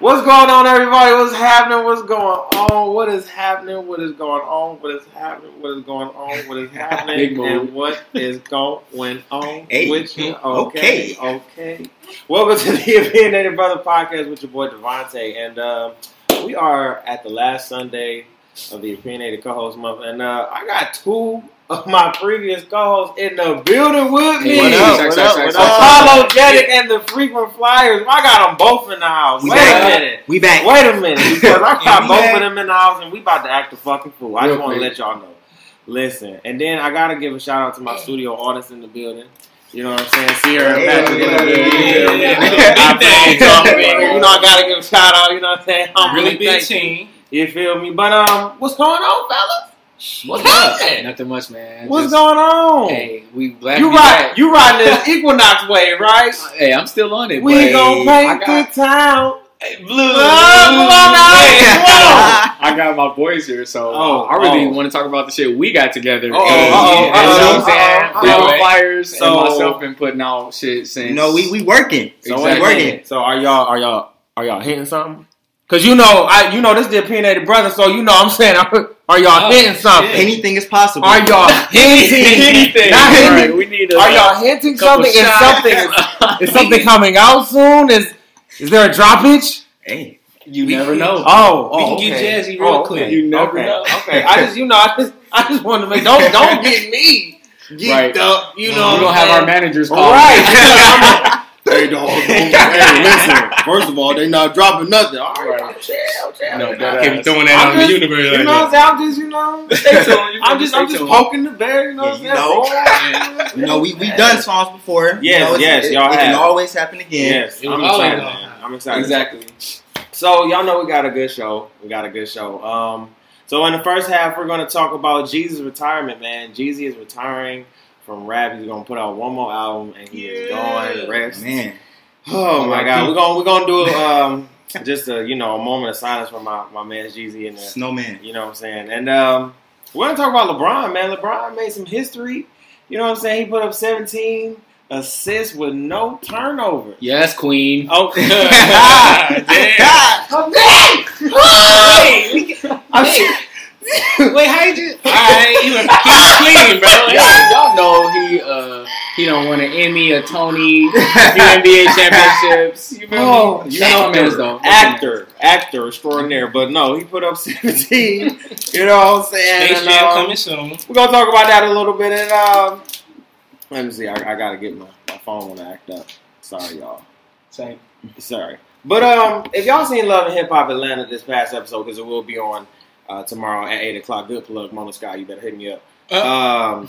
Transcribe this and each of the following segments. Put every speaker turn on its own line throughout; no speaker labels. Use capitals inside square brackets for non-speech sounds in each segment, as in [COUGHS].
What's going on, everybody? What's happening? What's going on? What is happening? What is going on? What is happening? What is going on? What is [LAUGHS] happening? And what is going on [LAUGHS]
Hey,
with you?
okay.
Okay, okay. Welcome to the [LAUGHS] Opinionated Brother Podcast with your boy Devontae, and uh, we are at the last Sunday of the Opinionated Co-host month, and uh, I got two of my previous co-hosts in the building with me.
What up?
Check,
What
check,
up? What
check.
up?
ApolloJetic and the frequent flyers. I got them both in the house.
We
Wait
back.
a minute.
We back.
Wait a minute, [LAUGHS] because I got both
back.
of them in the house, and we about to act a fucking fool. I
Real
just want to let y'all know. Listen, and then I gotta give a shout out to my studio artist in the building. You know what I'm saying? Sierra
Hey,
Patrick in the building.
yeah,
You know,
yeah,
I
yeah.
feel something. You know, I gotta give a shout out. You know what I'm saying? I'm
Really
really
big team.
You feel me? But um, what's going on, fellas? What's
Yeah,
happening?
Nothing much, man.
What's
Just-
going on?
Hey, we glad
you
to be
ride,
back.
you riding this [LAUGHS] Equinox wave, right?
Uh, hey, I'm still on it.
We
but
gon'
I
paint
got,
the town.
Blue.
Uh, come on now, come on. [LAUGHS]
I got my boys here, so uh,
Oh,
I really
oh.
want to talk about the shit we got together.
Uh-oh,
And-
uh-oh,
and you oh, know what I'm oh, saying?
uh-oh,
Real
uh-oh.
flyers
So-
and myself been putting out shit since.
You know, we we working.
So
Exactly.
wait a
Working.
So are y'all are y'all are y'all hitting something? Cause you know I you know this is the opinionated brother, so you know I'm saying [LAUGHS] are y'all
Oh,
hitting something?
Anything is possible.
Are y'all [LAUGHS] hinting?
anything.
Not hinting.
Right, we need a,
Are y'all hinting
couple
something? Is something is something coming out soon? Is is there a droppage?
Hey,
You
We-
never know.
Oh,
We
oh,
can get
okay.
jazzy oh, real
Oh,
quick.
You never
okay.
know.
Okay, I just you know I just I just wanted to make don't don't get me [LAUGHS] geeked
Right.
up. You know,
We're
what
gonna have our managers call.
right. [LAUGHS]
Hey, dog. [LAUGHS] hey, listen. First of all, they not dropping nothing. All right.
Right.
chill, chill.
No, but,
know,
uh,
Keep throwing that
I'm
on the
just-
universe
you
like
know what I'm saying? I'm just you know. [LAUGHS]
Stay tuned. You
I'm just I'm just poking the bear. You know what I'm
You
saying?
know. [LAUGHS] You know, we we done songs before. You
Yes,
know,
yes,
it,
y'all
it can always happen again.
Yes,
It
I'm excited. Man. I'm excited.
Exactly.
So y'all know we got a good show. We got a good show. Um, so in the first half, we're going to talk about Jeezy's retirement. Man, Jeezy is retiring from rap. He's going to put out one more album, and he is
Yeah.
going rest.
Man,
Oh my God, we're gonna we're gonna do um, just a you know a moment of silence for my my man Jeezy and the,
Snowman.
you know what I'm saying. And um, we're gonna talk about LeBron. Man, LeBron made some history. You know what I'm saying? He put up 17 assists with no turnover.
Yes, Queen.
Oh, [LAUGHS] [LAUGHS] [LAUGHS]
Wait, how you just? All right, you was [LAUGHS] clean, bro.
Y'all, y'all know he uh he don't win an Emmy, a Tony, a few [LAUGHS] NBA championships. You know,
Oh,
me? You know what man's though.
actor, actor extraordinaire. But no, he put up 17. you know what I'm saying?
Space
And, um,
coming soon.
We're gonna talk about that a little bit. And um, let me see. I, I gotta get my, my phone when I act up. Sorry, y'all.
Same.
Sorry. But um, if y'all seen Love and Hip Hop Atlanta this past episode, because it will be on uh, tomorrow at eight o'clock. Good plug, Mona Sky. You better hit me up. Um,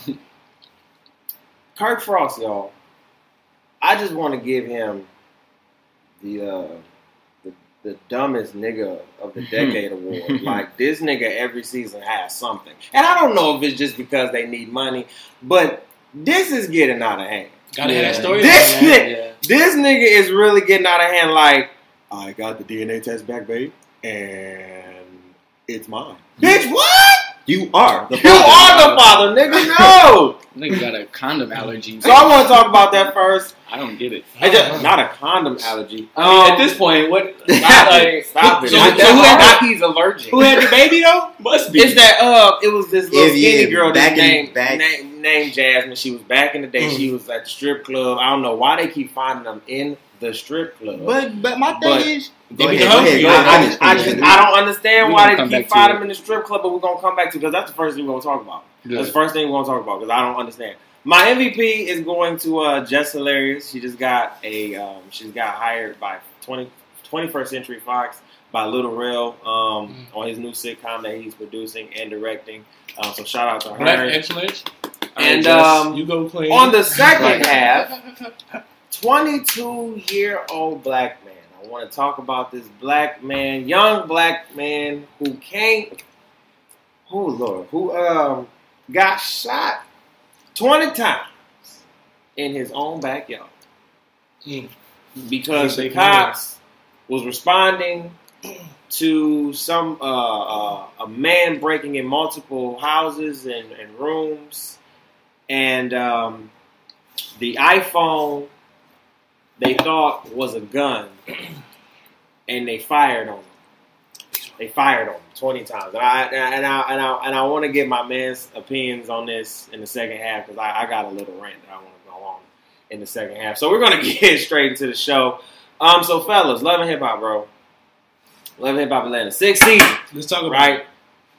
Kirk Frost, y'all. I just want to give him the uh, the, the dumbest nigga of the decade award. [LAUGHS] Like this nigga every season has something, and I don't know if it's just because they need money, but this is getting out of hand.
Gotta
Yeah.
have that story.
This
like that.
nigga-
Yeah.
This nigga is really getting out of hand. Like I got the DNA test back, babe, and it's mine. Bitch, what?
You are the
You are the father, nigga. [LAUGHS] No.
Nigga got a condom allergy.
so I want to talk about that first.
I don't get it.
I just not a condom allergy.
I mean,
Um,
at this point, what? [LAUGHS]
Stop
like,
it. Stop it.
so-
Not
so who had
hard.
the-
he's allergic.
Who had the baby though?
must be.
It's that uh, it was this little
Yeah, yeah,
skinny girl
back
that
in-
named
back-
name, named Jasmine. She was back in the day.
Mm.
She was at the strip club. I don't know why they keep finding them in the strip club.
But but my thing
But-
is,
They
go
be
ahead, go ahead, go
I,
ahead,
I just, I, just. I don't understand
We
why they
come
keep
back to
finding them in the strip club, but we're gonna come back to because that's the first thing we're gonna talk about. That's the first thing we're gonna talk about because I don't understand. My MVP is going to uh, Jess Hilarious. She just got a um, she's got hired by 20, 21st Century Fox by Little Rel um, on his new sitcom that he's producing and directing. Um, so shout out to
Black
her.
excellence.
And
Just-
um,
You go clean.
on the second half, [LAUGHS] 22 year old black man. I want to talk about this black man, young black man who can't, oh Lord, who um got shot 20 times in his own backyard
Mm.
because the cops was responding to some uh, uh, a man breaking in multiple houses and, and rooms, and um, the iPhone they thought was a gun, and they fired on him. They fired on him twenty times, and I and I and I and I, I want to get my man's opinions on this in the second half because I, I got a little rant that I want to go on in the second half. So we're gonna [LAUGHS] get straight into the show. Um, so fellas, love and hip hop, bro. Love and hip hop Atlanta, six seasons,
Let's talk about
right?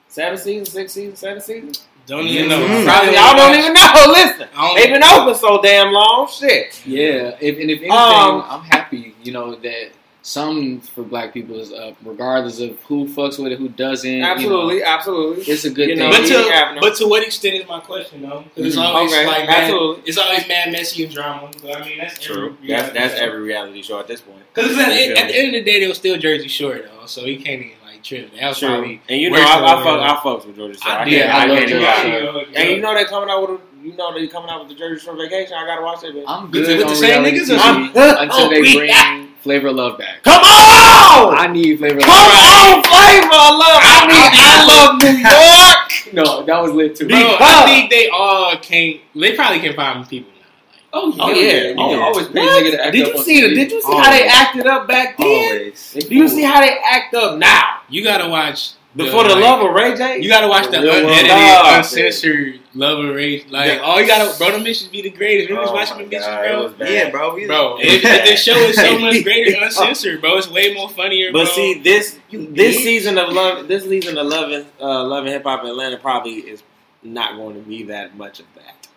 Seven seasons, six seasons, seven seasons.
Don't even know.
Mhm.
Probably y'all don't even know. [LAUGHS] Listen, they've been open so damn long. Shit.
Yeah, if, and if anything,
Um,
I'm happy. You know that some for black people is up, regardless of who fucks with it, who doesn't. you know.
Absolutely, absolutely.
it's a good
You
thing.
know,
But
Yeah, yeah,
to, but to what extent is my question though? 'Cause it's
Mhm.
always
Okay,
like mad,
absolutely.
it's always mad messy and drama. So, I mean that's
True.
Every
That's that's every reality show at this point.
Because at, at the end of the day, they was still Jersey Shore though, so he can't even like trip. That was
True.
probably.
And you know,
worse
I,
than
I fuck, I
was.
fucks with Georgia Shore.
I
I,
did.
I
I
love Georgia
even
Shore.
And you know they coming out with a, you know they coming out with the Jersey Shore vacation. I gotta watch that. Bitch.
I'm good
the- with
on
the same niggas or
TV
something?
until they bring Flavor Love back.
Come on!
I need Flavor
Come
Love.
on, flavor of love. I need. I love New York. [LAUGHS]
No, that was lit too.
Bro,
Because-
I think they all can't. They probably can find people now.
Oh,
Oh,
yeah.
yeah. Oh,
can always pay nigga to act
Did
up
you
on
see the?
TV.
Did you see how they acted up back then?
Always.
Do you see how they act up now?
You gotta watch
Before the
like,
love of Ray J.
You gotta watch the
The real world
unedited,
love.
uncensored love of race. Like,
Yeah.
all you gotta, bro, them bitches be the greatest. We was
Oh
watching
my
them bitches,
God, it
bro.
was.
Yeah, bro. We,
Bro, if, if the show is so much greater [LAUGHS] uncensored, bro, it's way more funnier,
But
bro.
see, this
You
this
bitch.
season of love, this season of love and uh, love and hip hop in Atlanta probably is not going to be that much of that.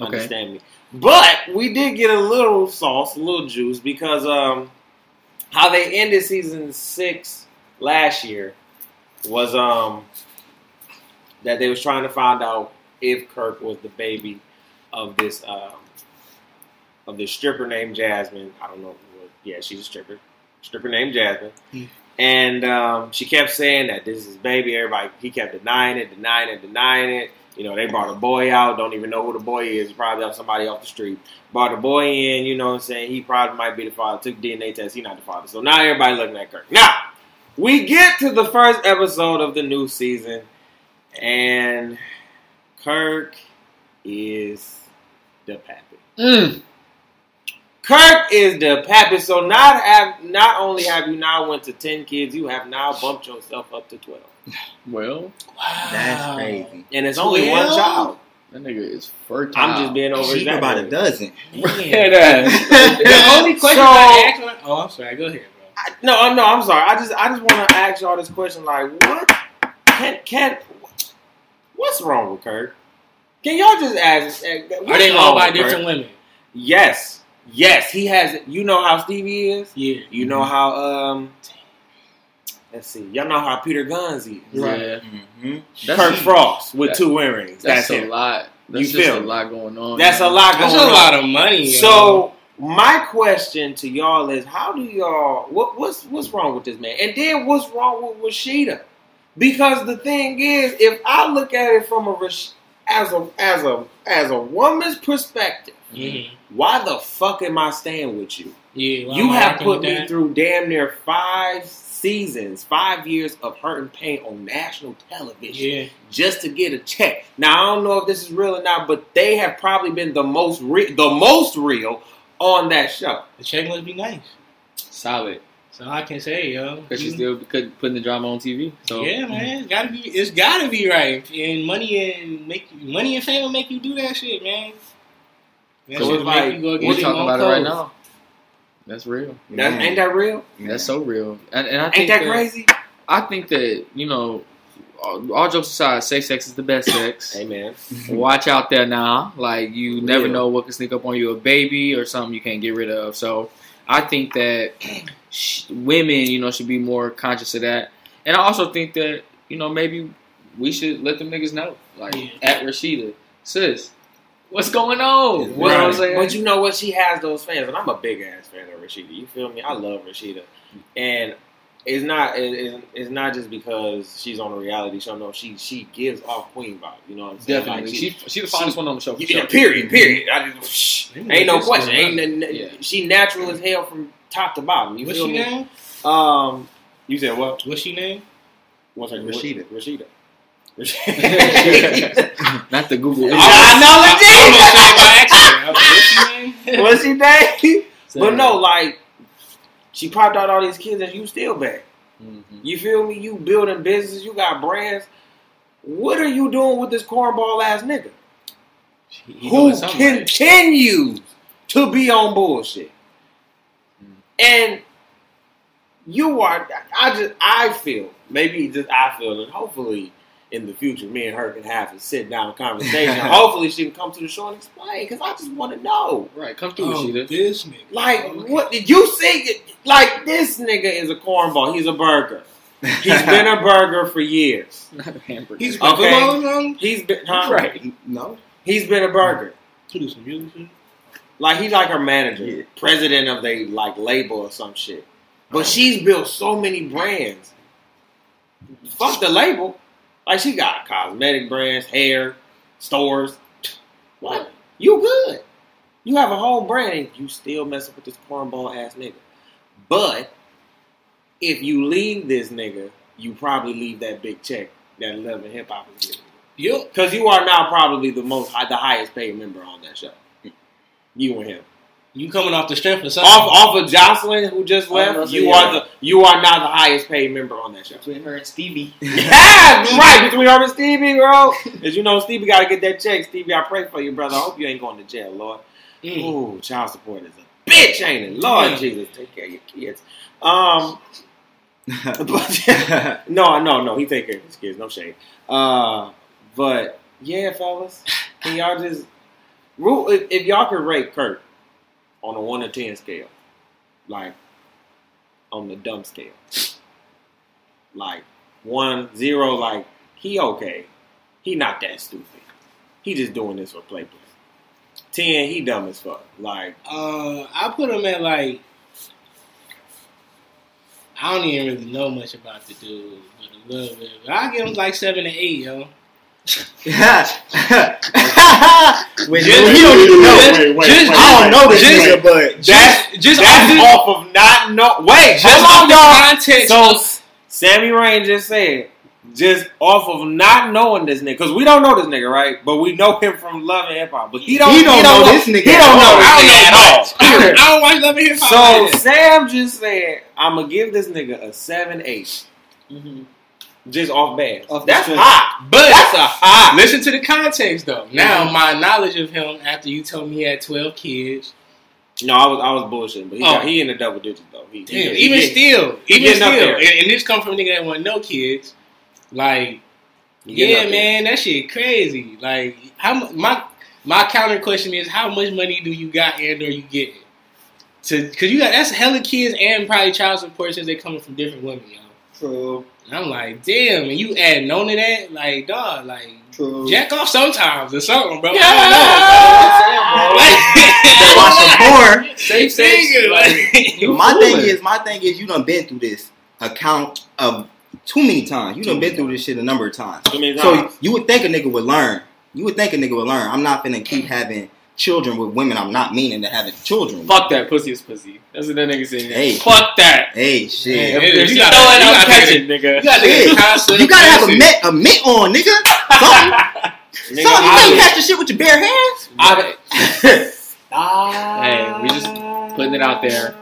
Okay.
Understand me? But we did get a little sauce, a little juice because um, how they ended season six last year was um that they was trying to find out if Kirk was the baby of this um of this stripper named Jasmine. I don't know. Yeah, she's a stripper. Stripper named Jasmine. And um, she kept saying that this is his baby. Everybody, he kept denying it, denying it, denying it. You know, they brought a boy out. Don't even know who the boy is. Probably somebody off the street. Brought a boy in. You know what I'm saying? He probably might be the father. Took DNA test. He not the father. So now everybody looking at Kirk. Now we get to the first episode of the new season, and Kirk is the pappy.
Mm.
Kirk is the pappy. So not have not only have you now went to ten kids, you have now bumped yourself up to twelve,
Well, wow.
That's crazy.
and it's only one child.
that nigga is fertile.
I'm just being over
She about a dozen. [LAUGHS] [LAUGHS]
Yeah, that.
the only question
So-
I asked when I, oh, I'm sorry. Go ahead, bro.
I, no, I'm- no, I'm sorry. I just I just want to ask y'all this question: like, what can can what's wrong with Kirk? Can y'all just ask? eh,
Are
What's
they
wrong
all by different women?
Yes, yes. He has. You know how Stevie is.
Yeah.
You know how um. Let's see. Y'all know how Peter Gunz is.
Yeah,
Mm-hmm.
that's,
Kirk Frost with
that-
two earrings.
that's,
That's,
a lot. That's
You
just
feel
a lot going on.
That's a lot going
That's a
on.
lot of money. yo.
So my question to y'all is, how do y'all what, what's what's wrong with this man? And then what's wrong with Rasheeda? Because the thing is, if I look at it from a as a as a as a woman's perspective,
Mhm.
why the fuck am I staying with you?
yeah, why
you have put me through damn near five seasons, five years of hurt and pain on national television
Yeah.
just to get a check. Now I don't know if this is real or not, but they have probably been the most re- the most real on that show.
The check must be nice.
solid
So I can say, yo.
because
you-
she's still could- putting the drama on TV. So
yeah, man, it's gotta be. It's gotta be right. And money and make money and fame will make you do that shit, man. That
So
shit
it's like,
you go
we're talking
more
about it right now. That's real.
That, ain't that real?
That's so real. And, and I
Ain't
think
that crazy?
I think that you know, all, all jokes aside, safe sex is the best sex. [COUGHS]
Amen.
Watch out there now. Like you never
Yeah.
know what can sneak up on you, a baby or something you can't get rid of. So I think that [CLEARS THROAT] sh- women, you know, should be more conscious of that. And I also think that you know maybe we should let them niggas know, like
Yeah.
at Rasheeda, sis, what's going on? You know what I'm saying?
But you know what? She has those fans, and I'm a big ass fan of Rasheeda. You feel me? I love Rasheeda, and it's not it, it's, it's not just because she's on a reality show. No, she she gives off queen vibe. You know what I'm saying?
Definitely,
Like,
she she the finest one on the show. For
Yeah,
sure.
period, period. I just, shh, ain't no question. Ain't n-
Yeah.
she natural as hell from top to bottom? You
What's
feel
she
me?
name?
Um, you said what?
What's she name?
What's her
Rasheeda.
Rasheeda. [LAUGHS] [LAUGHS]
Not the Google.
I
I almost said it by accident. I was like, [LAUGHS] What's she name?
What's she name? But no, like She popped out all these kids and you still back.
Mhm.
You feel me? You building businesses, you got brands. What are you doing with this cornball ass nigga?
He-
who continues to be on bullshit.
Mm.
And you are I just I feel, maybe just I feel and hopefully in the future me and her can have a sit down conversation. [LAUGHS] hopefully she can come to the show and explain because I just want to know.
Right, come through,
Oh,
Sheeta.
this nigga.
Like
Okay.
what did you see like this nigga is a cornball. He's a burger. He's been a burger for years. [LAUGHS]
Not a hamburger.
He's
Okay.
okay. football young.
He's been huh?
right.
No.
He's been a burger.
To do some music.
Like he's like her manager,
Yeah.
president of the like label or some shit. But oh. she's built so many brands. Fuck the label. Like she got cosmetic brands, hair, stores. What? You good. You have a whole brand and you still messing with this cornball ass nigga. But if you leave this nigga, you probably leave that big check that Love and Hip Hop is giving.
You,
Because you are now probably the most the highest paid member on that show. You and him.
You coming off the strength of something.
Off off of Jocelyn who just
Oh,
left,
no,
you
yeah.
are the you are now the highest paid member on that show.
Between her and Stevie. [LAUGHS] [LAUGHS]
yeah, right between her and Stevie, bro. As you know, Stevie got to get that check. Stevie, I pray for you, brother. I hope you ain't going to jail, Lord.
Mm.
Ooh, child support is a bitch, ain't it? Lord
Yeah.
Jesus, take care of your kids. Um, but [LAUGHS] no, no, no. He take care of his kids. No shade. Uh, but yeah, fellas, can y'all just rule if, if y'all could rate Kirk on a one to ten scale, like on the dumb scale, like one zero, like he okay, he not that stupid. He just doing this for play play. Ten, he dumb as fuck. Like
Uh, I put him at like. I don't even really know much about the dude, but a little bit. But I give him like seven to eight, yo. [LAUGHS] [LAUGHS] [LAUGHS] [LAUGHS]
Wait,
Just-
he don't even know.
just-
wait, wait,
just-
wait,
I don't know this
just-
nigga, but
that's
just
that's
off
off of not know. Wait,
Just off the context.
So Sammy Rain just said, just off of not knowing this nigga, because we don't know this nigga, right? But we know him from Love and Hip Hop. But he don't.
He don't know
know
this nigga
He [LAUGHS] don't know this
I don't
nigga
know
at all.
I don't watch Love and Hip Hop.
So. Sam just said, "I'm gonna give this nigga a seven eight,
Mhm.
Just off bad.
Off
That's
strength.
hot.
but
That's a hot.
listen to the context though. Now
Mhm.
my knowledge of him after you told me he had twelve kids.
No, I was I was bullshitting, but he
Oh.
got, he in the double digits though. He, he
Damn,
he
even
get-
still,
he
even
getting
still, and, and this come from a nigga that want no kids. Like, yeah,
up
man, that shit crazy. Like, how my my counter question is, how much money do you got and or you getting? To because you got that's hella kids and probably child support since they coming from different women, yo.
True,
And I'm like, damn, and you add on to that, like, dog, like.
true.
Jack off sometimes or something, bro.
Yeah.
I
Watch
don't [LAUGHS] [LAUGHS]
some
know.
porn.
Safe sex. Like,
like-
My
fooling.
thing is, my thing is, you done been through this account of too many times. You done been through this shit a number of times.
Too many
So you would think a nigga would learn. You would think a nigga would learn. I'm not finna keep mm. having children with women I'm not meaning to having children.
Fuck that pussy is pussy. That's what that nigga saying.
Hey.
Fuck that.
Hey, shit.
Hey,
If,
it
if
is.
you
You
throw
gotta-
it,
you
I'm
gotta-
catching, nigga.
You gotta
Yeah.
get a.
You gotta have a
pussy.
mitt, a mitt on, nigga. Something. [LAUGHS]
Nigga,
Something. You can't catch the shit with your bare hands.
I-
Hey, we just putting it out there.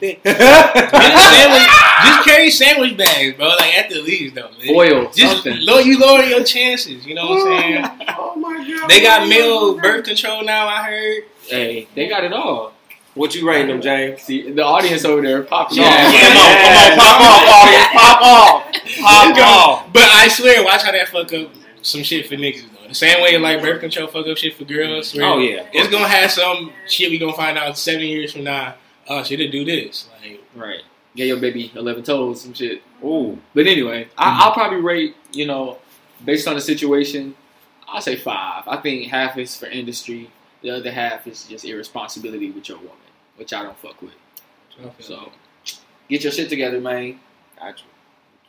Get a sandwich, just carry sandwich bags, bro. Like at the least, though. man.
Foil,
Just
something.
lower, you lower your chances. You know what I'm saying? [LAUGHS]
oh my god.
They got male birth control now. I heard.
Hey, they got it all.
What you rating them, James?
See, the audience over there popping
Yeah,
off.
yeah,
Come on, come on, pop off, audience, pop off, pop [LAUGHS] off.
But I swear, watch how that fuck up some shit for niggas though. The same way like birth control fuck up shit for girls. swear.
Oh yeah,
It's gonna have some shit we gonna find out seven years from now. Oh, she didn't do this. Like,
Right. Get your baby 11 toes, some shit.
Ooh,
But anyway, I, mm-hmm. I'll probably rate, you know, based on the situation, I'll say five. I think half is for industry, the other half is just irresponsibility with your woman, which I don't fuck with. So, get your shit together, man.
got you.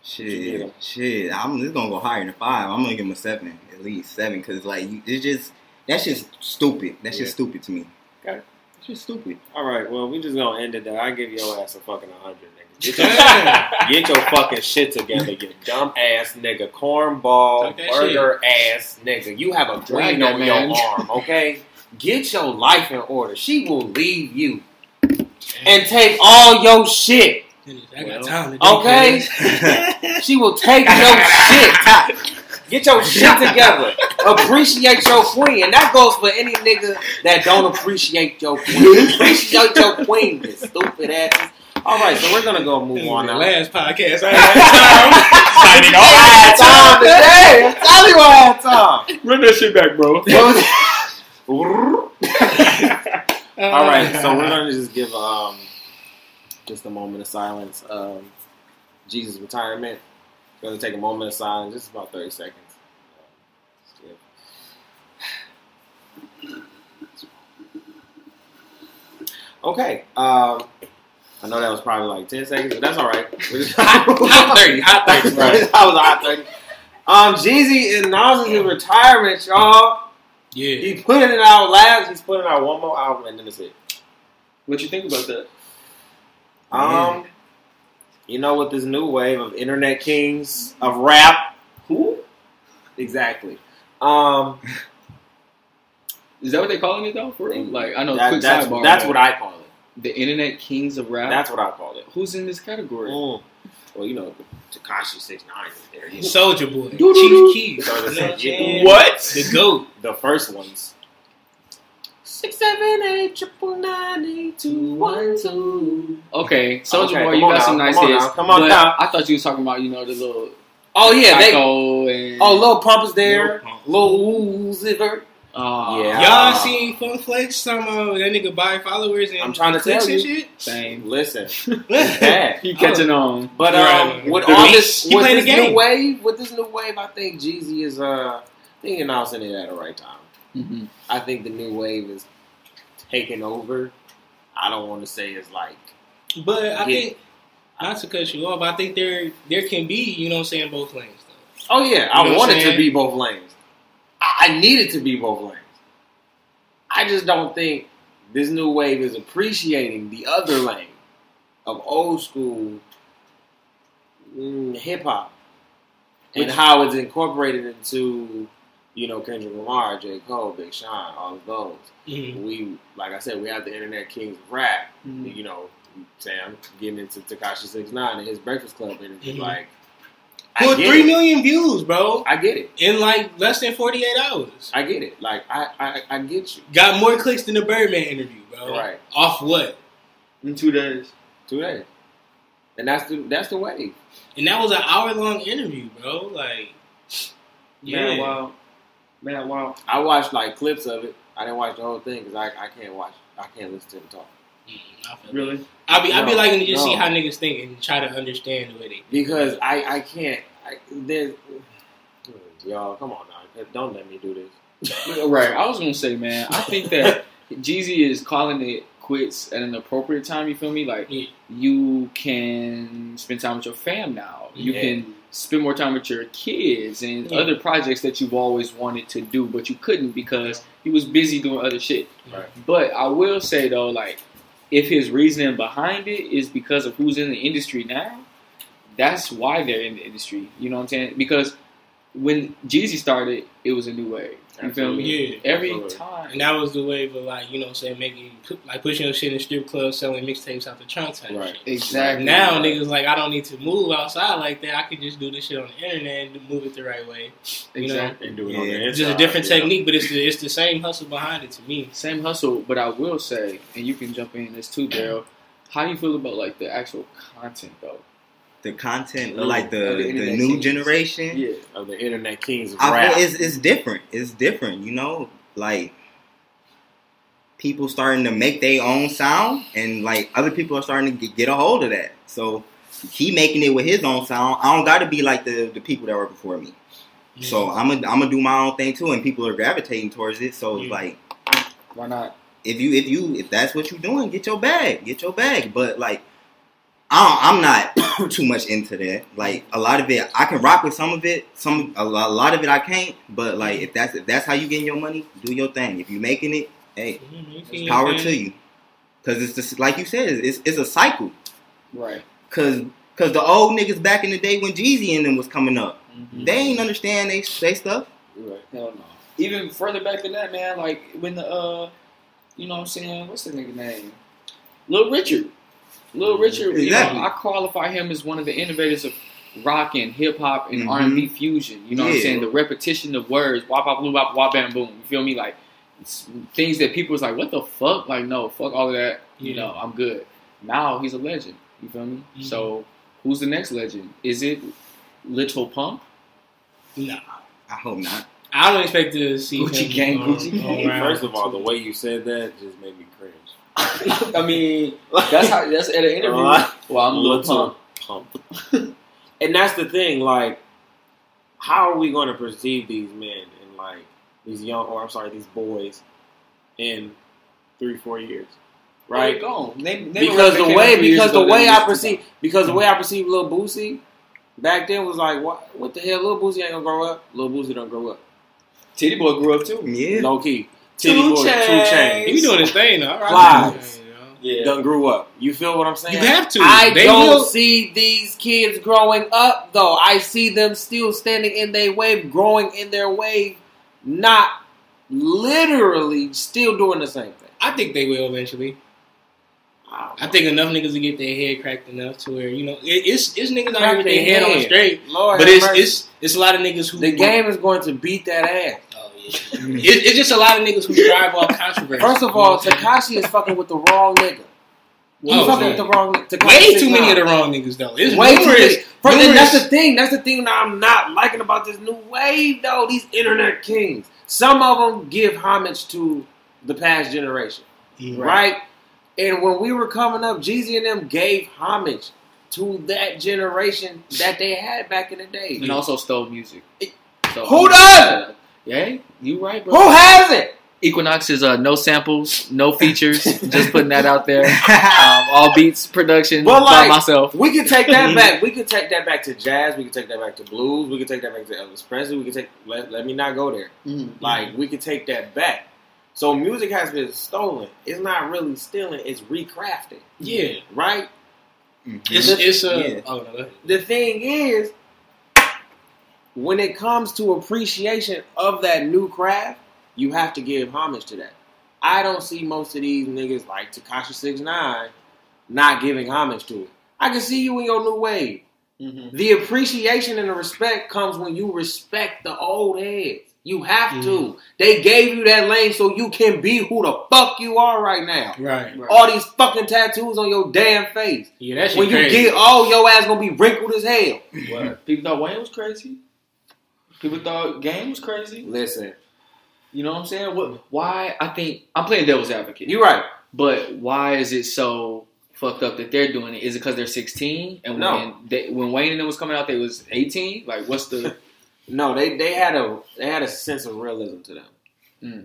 Shit, shit. I'm just gonna go higher than five. I'm gonna give him a seven, at least seven, because like you, it's just that's just stupid. That's
Yeah.
just stupid to me.
Okay.
It's just stupid.
All right, well, we just gonna end it there. I give your ass a fucking hundred, nigga. Get your, [LAUGHS] get your fucking shit together, you dumb ass nigga, cornball,
Talk that
burger ass nigga. You have a
Drag
green on
man.
your arm, [LAUGHS] okay? Get your life in order. She will leave you. and take all your shit.
I got
Well,
time. To
Okay? [LAUGHS] She will take your shit. Get your shit together. Appreciate your queen. And that goes for any nigga that don't appreciate your queen. Appreciate your queen, you stupid asses. All right, so we're gonna go move on
the
now.
last podcast. I had [LAUGHS]
Signing
I had time today. I'm telling you, I had time.
Run that shit back, bro. [LAUGHS]
All right, so we're gonna just give um just a moment of silence. Um, Jeezy's retirement. We're gonna take a moment of silence, just about thirty seconds. [SIGHS] Okay. Um, I know that was probably like ten seconds, but that's all right. Just- [LAUGHS]
hot thirty, hot thirty.
Right. [LAUGHS] I was a hot thirty. Um, Jeezy announces his retirement, y'all.
Yeah.
He putting it out last. He's putting out one more album, and then it's it.
What you think about that?
Um, you know, with this new wave of internet kings of rap,
Who?
exactly. Um,
Is that what they calling it though? For real? Like I know.
that-
quick
that's
sidebar.
that's what I call it.
the internet kings of rap.
That's what I call it.
Who's in this category?
Mm. Well, you know, Tekashi Six Nine is there. You
Soulja Boy, Chief Keef,
So it's
You know
a-
what I'm saying?
What?
The goat.
the first ones. Six seven eight triple nine eight two one two.
Okay, Soldier
Okay,
Boy, you got
now,
some nice
come on
hits.
now, come on
but
now.
I thought you was talking about you know the little
Oh yeah, they.
And
Oh, little Pump is there.
Lil
Lil Uzi
Oh,
Yeah.
Y'all seen Funk Flex? Some uh, that nigga buy followers and
I'm trying to
clicks
tell you.
shit.
same.
Listen, [LAUGHS]
yeah,
bad.
He catching on.
But um, with
The
all
beast,
this,
he
with
playing
this
the game.
new wave, with this new wave, I think Jeezy is uh, I think he announcing it at the right time.
hmm
I think the new wave is taking over. I don't want to say it's like
But I
Yeah.
think not to cut you off, I think there there can be you know what I'm saying both lanes though.
Oh yeah,
You
I
know
want it to be both lanes. I, I need it to be both lanes. I just don't think this new wave is appreciating the other lane of old school mm, hip hop and how it's incorporated into you know Kendrick Lamar, J Cole, Big Sean, all of those.
Mhm.
We like I said, we have the internet kings of rap.
Mhm.
You know, Sam getting into Tekashi Six Nine and his Breakfast Club interview.
Mhm.
Like, I
Put
get
three
it.
million views, bro,
I get it.
in like less than 48 hours.
I get it. Like I, I, I get you.
Got more clicks than the Birdman interview, bro.
Right.
Off what?
In two days.
Two days. And that's the that's the way.
And that was an hour long interview, bro. Like,
Man,
Yeah.
wow. Man, wow.
I watched like clips of it. I didn't watch the whole thing because I, I can't watch. I can't listen to him talk
mm, I feel
Really?
I be I be
No,
liking to just see how niggas think and try to understand the way they.
because I I can't. I, there's y'all come on now. Don't let me do this. [LAUGHS]
Right. I was gonna say, man, I think that [LAUGHS] Jeezy is calling it quits at an appropriate time. You feel me? Like
Yeah.
you can spend time with your fam now. You
Yeah.
can spend more time with your kids and
Yeah.
other projects that you've always wanted to do, but you couldn't because he was busy doing other shit.
Right.
But I will say though, like, if his reasoning behind it is because of who's in the industry now, that's why they're in the industry. You know what I'm saying? Because when Jeezy started, it was a new wave. You feel me?
Yeah.
Every
Absolutely.
time.
And that was the wave of like, you know what I'm saying, making like pushing your shit in strip clubs, selling mixtapes out the trunk type
Right.
shit.
Exactly.
Now
Right.
niggas like I don't need to move outside like that. I can just do this shit on the internet and move it the right way. you know,
Exactly.
And do it
Yeah.
on the
It's just a different
you know?
technique, but it's the it's the same hustle behind it to me.
Same hustle, but I will say, and you can jump in this too, Daryl. How do you feel about like the actual content though?
The content like the
the
the, new
kings.
generation.
Yeah.
Of the internet kings
I feel it's it's different. It's different, you know. Like people starting to make their own sound, and like other people are starting to get, a hold of that. So he making it with his own sound. I don't got to be like the the people that were before me. Mm-hmm. So I'm gonna I'm gonna do my own thing too, and people are gravitating towards it. So it's
Yeah.
like
Why not?
if you if you if that's what you're doing, get your bag, get your bag. But like, I I'm not [COUGHS] too much into that. Like a lot of it, I can rock with some of it. Some a lot, a lot of it I can't. But like if that's if that's how you getting your money, do your thing. If you making it, hey,
Mhm.
power to you. Cause it's just like you said, it's it's a cycle.
Right.
Cause cause the old niggas back in the day when Jeezy and them was coming up,
Mm-hmm.
they ain't understand they they stuff.
Right.
Hell no. Even further back than that, man. Like when the uh, you know what I'm saying? What's the nigga name? Little Richard. Little Richard, you know, I qualify him as one of the innovators of rock and hip hop and
Mhm.
R and B fusion. You know what I'm saying? The repetition of words, wop wop blue wop wop bam boom. You feel me? Like it's things that people was like, what the fuck? Like no, fuck all of that. You
Yeah.
know, I'm good. Now he's a legend. You feel me?
Mhm.
So who's the next legend? Is it Little Pump?
Nah.
I hope not.
I don't expect to see
Gucci
him
gang, Gucci
on
gang.
First of all, the way you said that just made me cringe. [LAUGHS]
I mean, that's how that's at an interview. Well, I'm Little
Little
Pump.
pump. [LAUGHS] and that's the thing, like, how are we going to perceive these men and like these young, or I'm sorry, these boys in three, four years, right?
Go. Name, name a
because the way
came out three years
because the way I
listened to.
perceive because the way I perceive Lil Boosie back then was like what what the hell Lil Boosie ain't gonna grow up Lil Boosie don't grow up
Titty Boy grew up too.
Yeah.
low key
Two
Titty Boy Two
Chainz.
Chainz
he be doing his thing though.
Lies.
You know?
Yeah.
done grew up you feel what I'm saying
You have to.
I
They
don't
will-
see these kids growing up though I see them still standing in their wave growing in their wave not literally still doing the same thing
I think they will eventually. I think enough niggas will get their head cracked enough to where you know it, it's it's niggas out here
Crack
with their
their
head on
head.
straight,
Lord
but
have
it's
mercy.
it's it's a lot of niggas who
the game is going to beat that ass
yeah. Mm. it, it's just a lot of niggas who drive off controversy.
First of all,
what I'm saying?
Tekashi is fucking with the wrong nigga. He's
Oh,
fucking
yeah.
with the wrong nigga.
way too many of the wrong niggas though. It's
Way too
numerous.
many. First, and that's the thing. That's the thing that I'm not liking about this new wave, though. These internet kings. Some of them give homage to the past generation, mm, right? And when we were coming up, Jeezy and them gave homage to that generation that they had back in the day.
And also stole music. So,
Who um, does?
Yeah, you right, bro.
Who has it?
Equinox is uh, no samples, no features. [LAUGHS] just putting that out there. Um, all beats production
But,
by
like,
myself.
We can take that [LAUGHS] back. We can take that back to jazz. We can take that back to blues. We can take that back to Elvis Presley. We can take. Let, let me not go there. Like we can take that back. So music has been stolen. It's not really stealing. It's recrafting,
Yeah,
right?
Mhm.
it's it's a.
Yeah.
Oh no.
The thing is, when it comes to appreciation of that new craft, you have to give homage to that. I don't see most of these niggas like Tekashi Six Nine not giving homage to it. I can see you in your new wave.
Mm-hmm.
The appreciation and the respect comes when you respect the old heads. You have to. They gave you that lane so you can be who the fuck you are right now.
Right.
All these fucking tattoos on your damn face.
Yeah, that shit
When you
crazy.
get all your ass gonna be wrinkled as hell.
What? People thought Wayne was crazy. People thought Game was crazy.
Listen,
You know what I'm saying? What? Why? I think I'm playing devil's advocate.
you're right.
But why is it so fucked up that they're doing it? Is it because they're 16 and
No.
when they, when Wayne and them was coming out, they was 18? Like, what's the [LAUGHS]
No, they they had a they had a sense of realism to them. Hmm.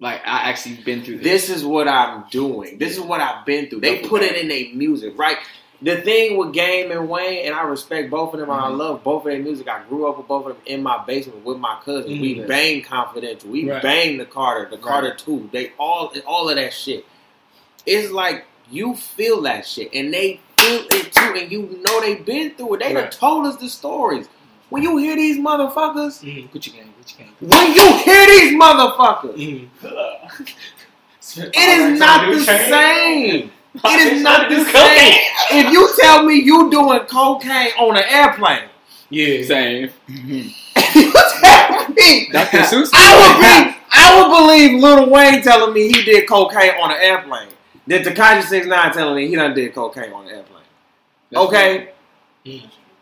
like? I actually been through this.
This is what I'm doing. This is what I've been through. They put it in their music, right? The thing with Game and Wayne, and I respect both of them. and I love both of their music. I grew up with both of them in my basement with my cousins. We
Mhm.
bang Confidential. We
Right.
bang the Carter, the Carter Two. They all all of that shit. It's like you feel that shit, and they feel it too, and you know they've been through it. They done told us the stories. When you hear these motherfuckers,
Mhm.
Gucci gang, Gucci gang.
when you hear these motherfuckers,
Mhm.
it is not the same. It is not the same. If you tell me you doing cocaine on an airplane,
Yeah.
Same. [LAUGHS]
you tell me,
Dr. Seuss.
I would be, I would believe Lil Wayne telling me he did cocaine on an airplane. Then Tekashi Six Nine telling me he done did cocaine on an airplane.
That's
Okay,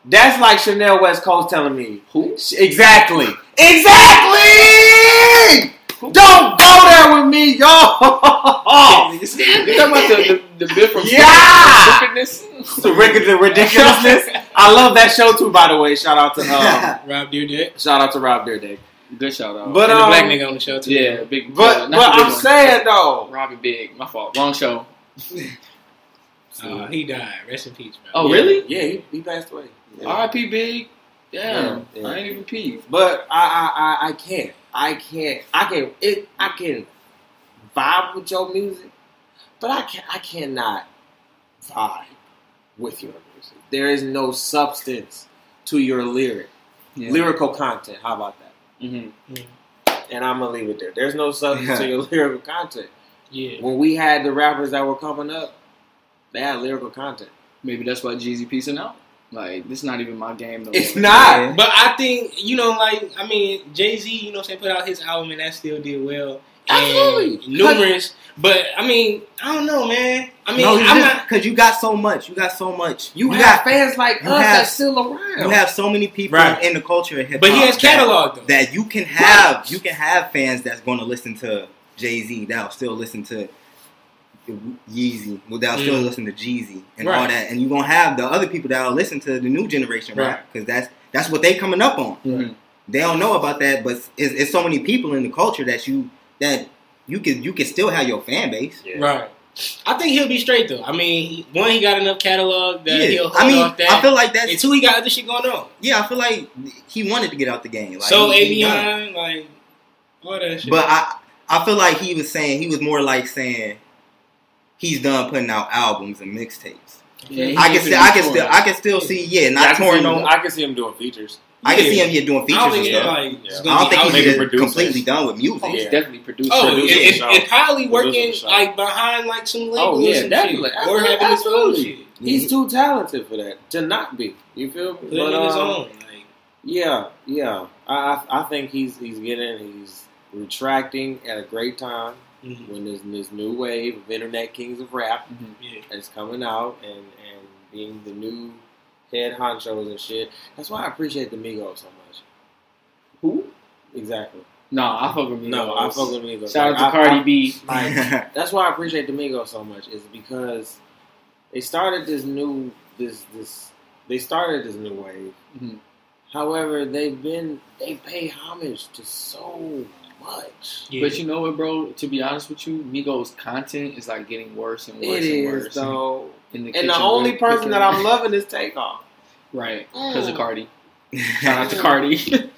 that's like Chanel West Coast telling me
Who?
exactly, exactly. Don't go there with me, y'all. [LAUGHS]
You talking about the, the, the bit from
Yeah!
Stupidness?
the ridic- the ridiculousness. I love that show too. By the way, shout out to um, [LAUGHS]
Rob Dyrdek.
shout out to Rob Dyrdek.
Good shout out.
But
and the
um,
black nigga on the show too.
yeah, big.
but
not
but
big
I'm
one.
saying though,
Robbie Big. My fault. Wrong show. [LAUGHS]
Uh, he died. Rest in peace, bro.
Oh,
yeah,
really?
Yeah, he, he passed away. Yeah.
R.I.P. Big. Damn.
Yeah, yeah.
I ain't even peeved.
But I, I I I can't. I can't. I can. It. I can vibe with your music, but I can. I cannot vibe with your music. There is no substance to your lyric,
Yeah.
lyrical content. How about that?
Mm-hmm.
And I'm gonna leave it there. There's no substance to your [LAUGHS] lyrical content.
Yeah.
When we had the rappers that were coming up, They had lyrical content.
Maybe that's why Jeezy piecing out. Like this is not even my game. No
It's
more.
not.
Yeah.
But I think you know, like I mean, Jay Z, you know, what I'm saying put out his album and that still did well.
Absolutely.
numerous. But I mean, I don't know, man. I mean,
no,
I'm not.
because you got so much. You got so much.
You,
you
have
got
fans like us
have-
that's still around.
you have so many people
Right.
in the culture of hip hop.
But he has catalog though.
that you can have you can have fans that's going to listen to Jay Z that'll still listen to Yeezy, well, that'll still
Mm.
listen to Jeezy and all that, and you're gonna have the other people that'll listen to the new generation
Right.
rap because that's that's what they coming up on.
Mhm.
They don't know about that, but it's, it's so many people in the culture that you that you can you can still have your fan base.
Yeah.
Right. I think he'll be straight though. I mean, he- one, he got enough catalog that he'll hold
I mean,
off that.
I feel like that's
and two, he got other shit going on.
yeah. I feel like he wanted to get out the game. Like,
so
he- he.
Avion, like all that shit.
But I I feel like he was saying he was more like saying he's done putting out albums and mixtapes.
Yeah,
I can still I can still. I can still see yeah
Yeah, I
not
can see
touring
him- I can see him doing features.
I can
Yeah.
see him here doing
I
features
don't
and
think it's
stuff.
like
Yeah.
I don't think he's
there.
producers.
completely done with music.
Oh, he's
Yeah.
definitely producing.
Oh,
Producing
it,
the
it, it probably working
Producing the show.
like behind like some labels
Oh, yeah,
and
definitely.
shit, or having his own shit.
He's too talented for that to not be. You feel me?
Put it in his
um,
own. Like,
Yeah, yeah. I I I think he's he's getting he's retracting at a great time
mhm.
when there's this new wave of internet kings of rap
Mhm.
yeah.
that's coming out and and being the new head honchos and shit. That's why I appreciate the Migos so much.
Who?
Exactly.
No, I fuck with Migos.
No, I fuck with Migos.
Shout out to
Like, I-
Cardi
I-
B.
Like, [LAUGHS] that's why I appreciate the Migos so much is because they started this new this this they started this new wave.
Mhm.
However, they've been they pay homage to so much.
Yeah.
But you know what, bro? To be honest with you, Migos content is like getting worse and worse
It
and
is
worse.
though,
In the
and the only
with
person that I'm loving is Takeoff.
right because of
Mm.
Cardi. [LAUGHS] Shout out to Cardi. [LAUGHS]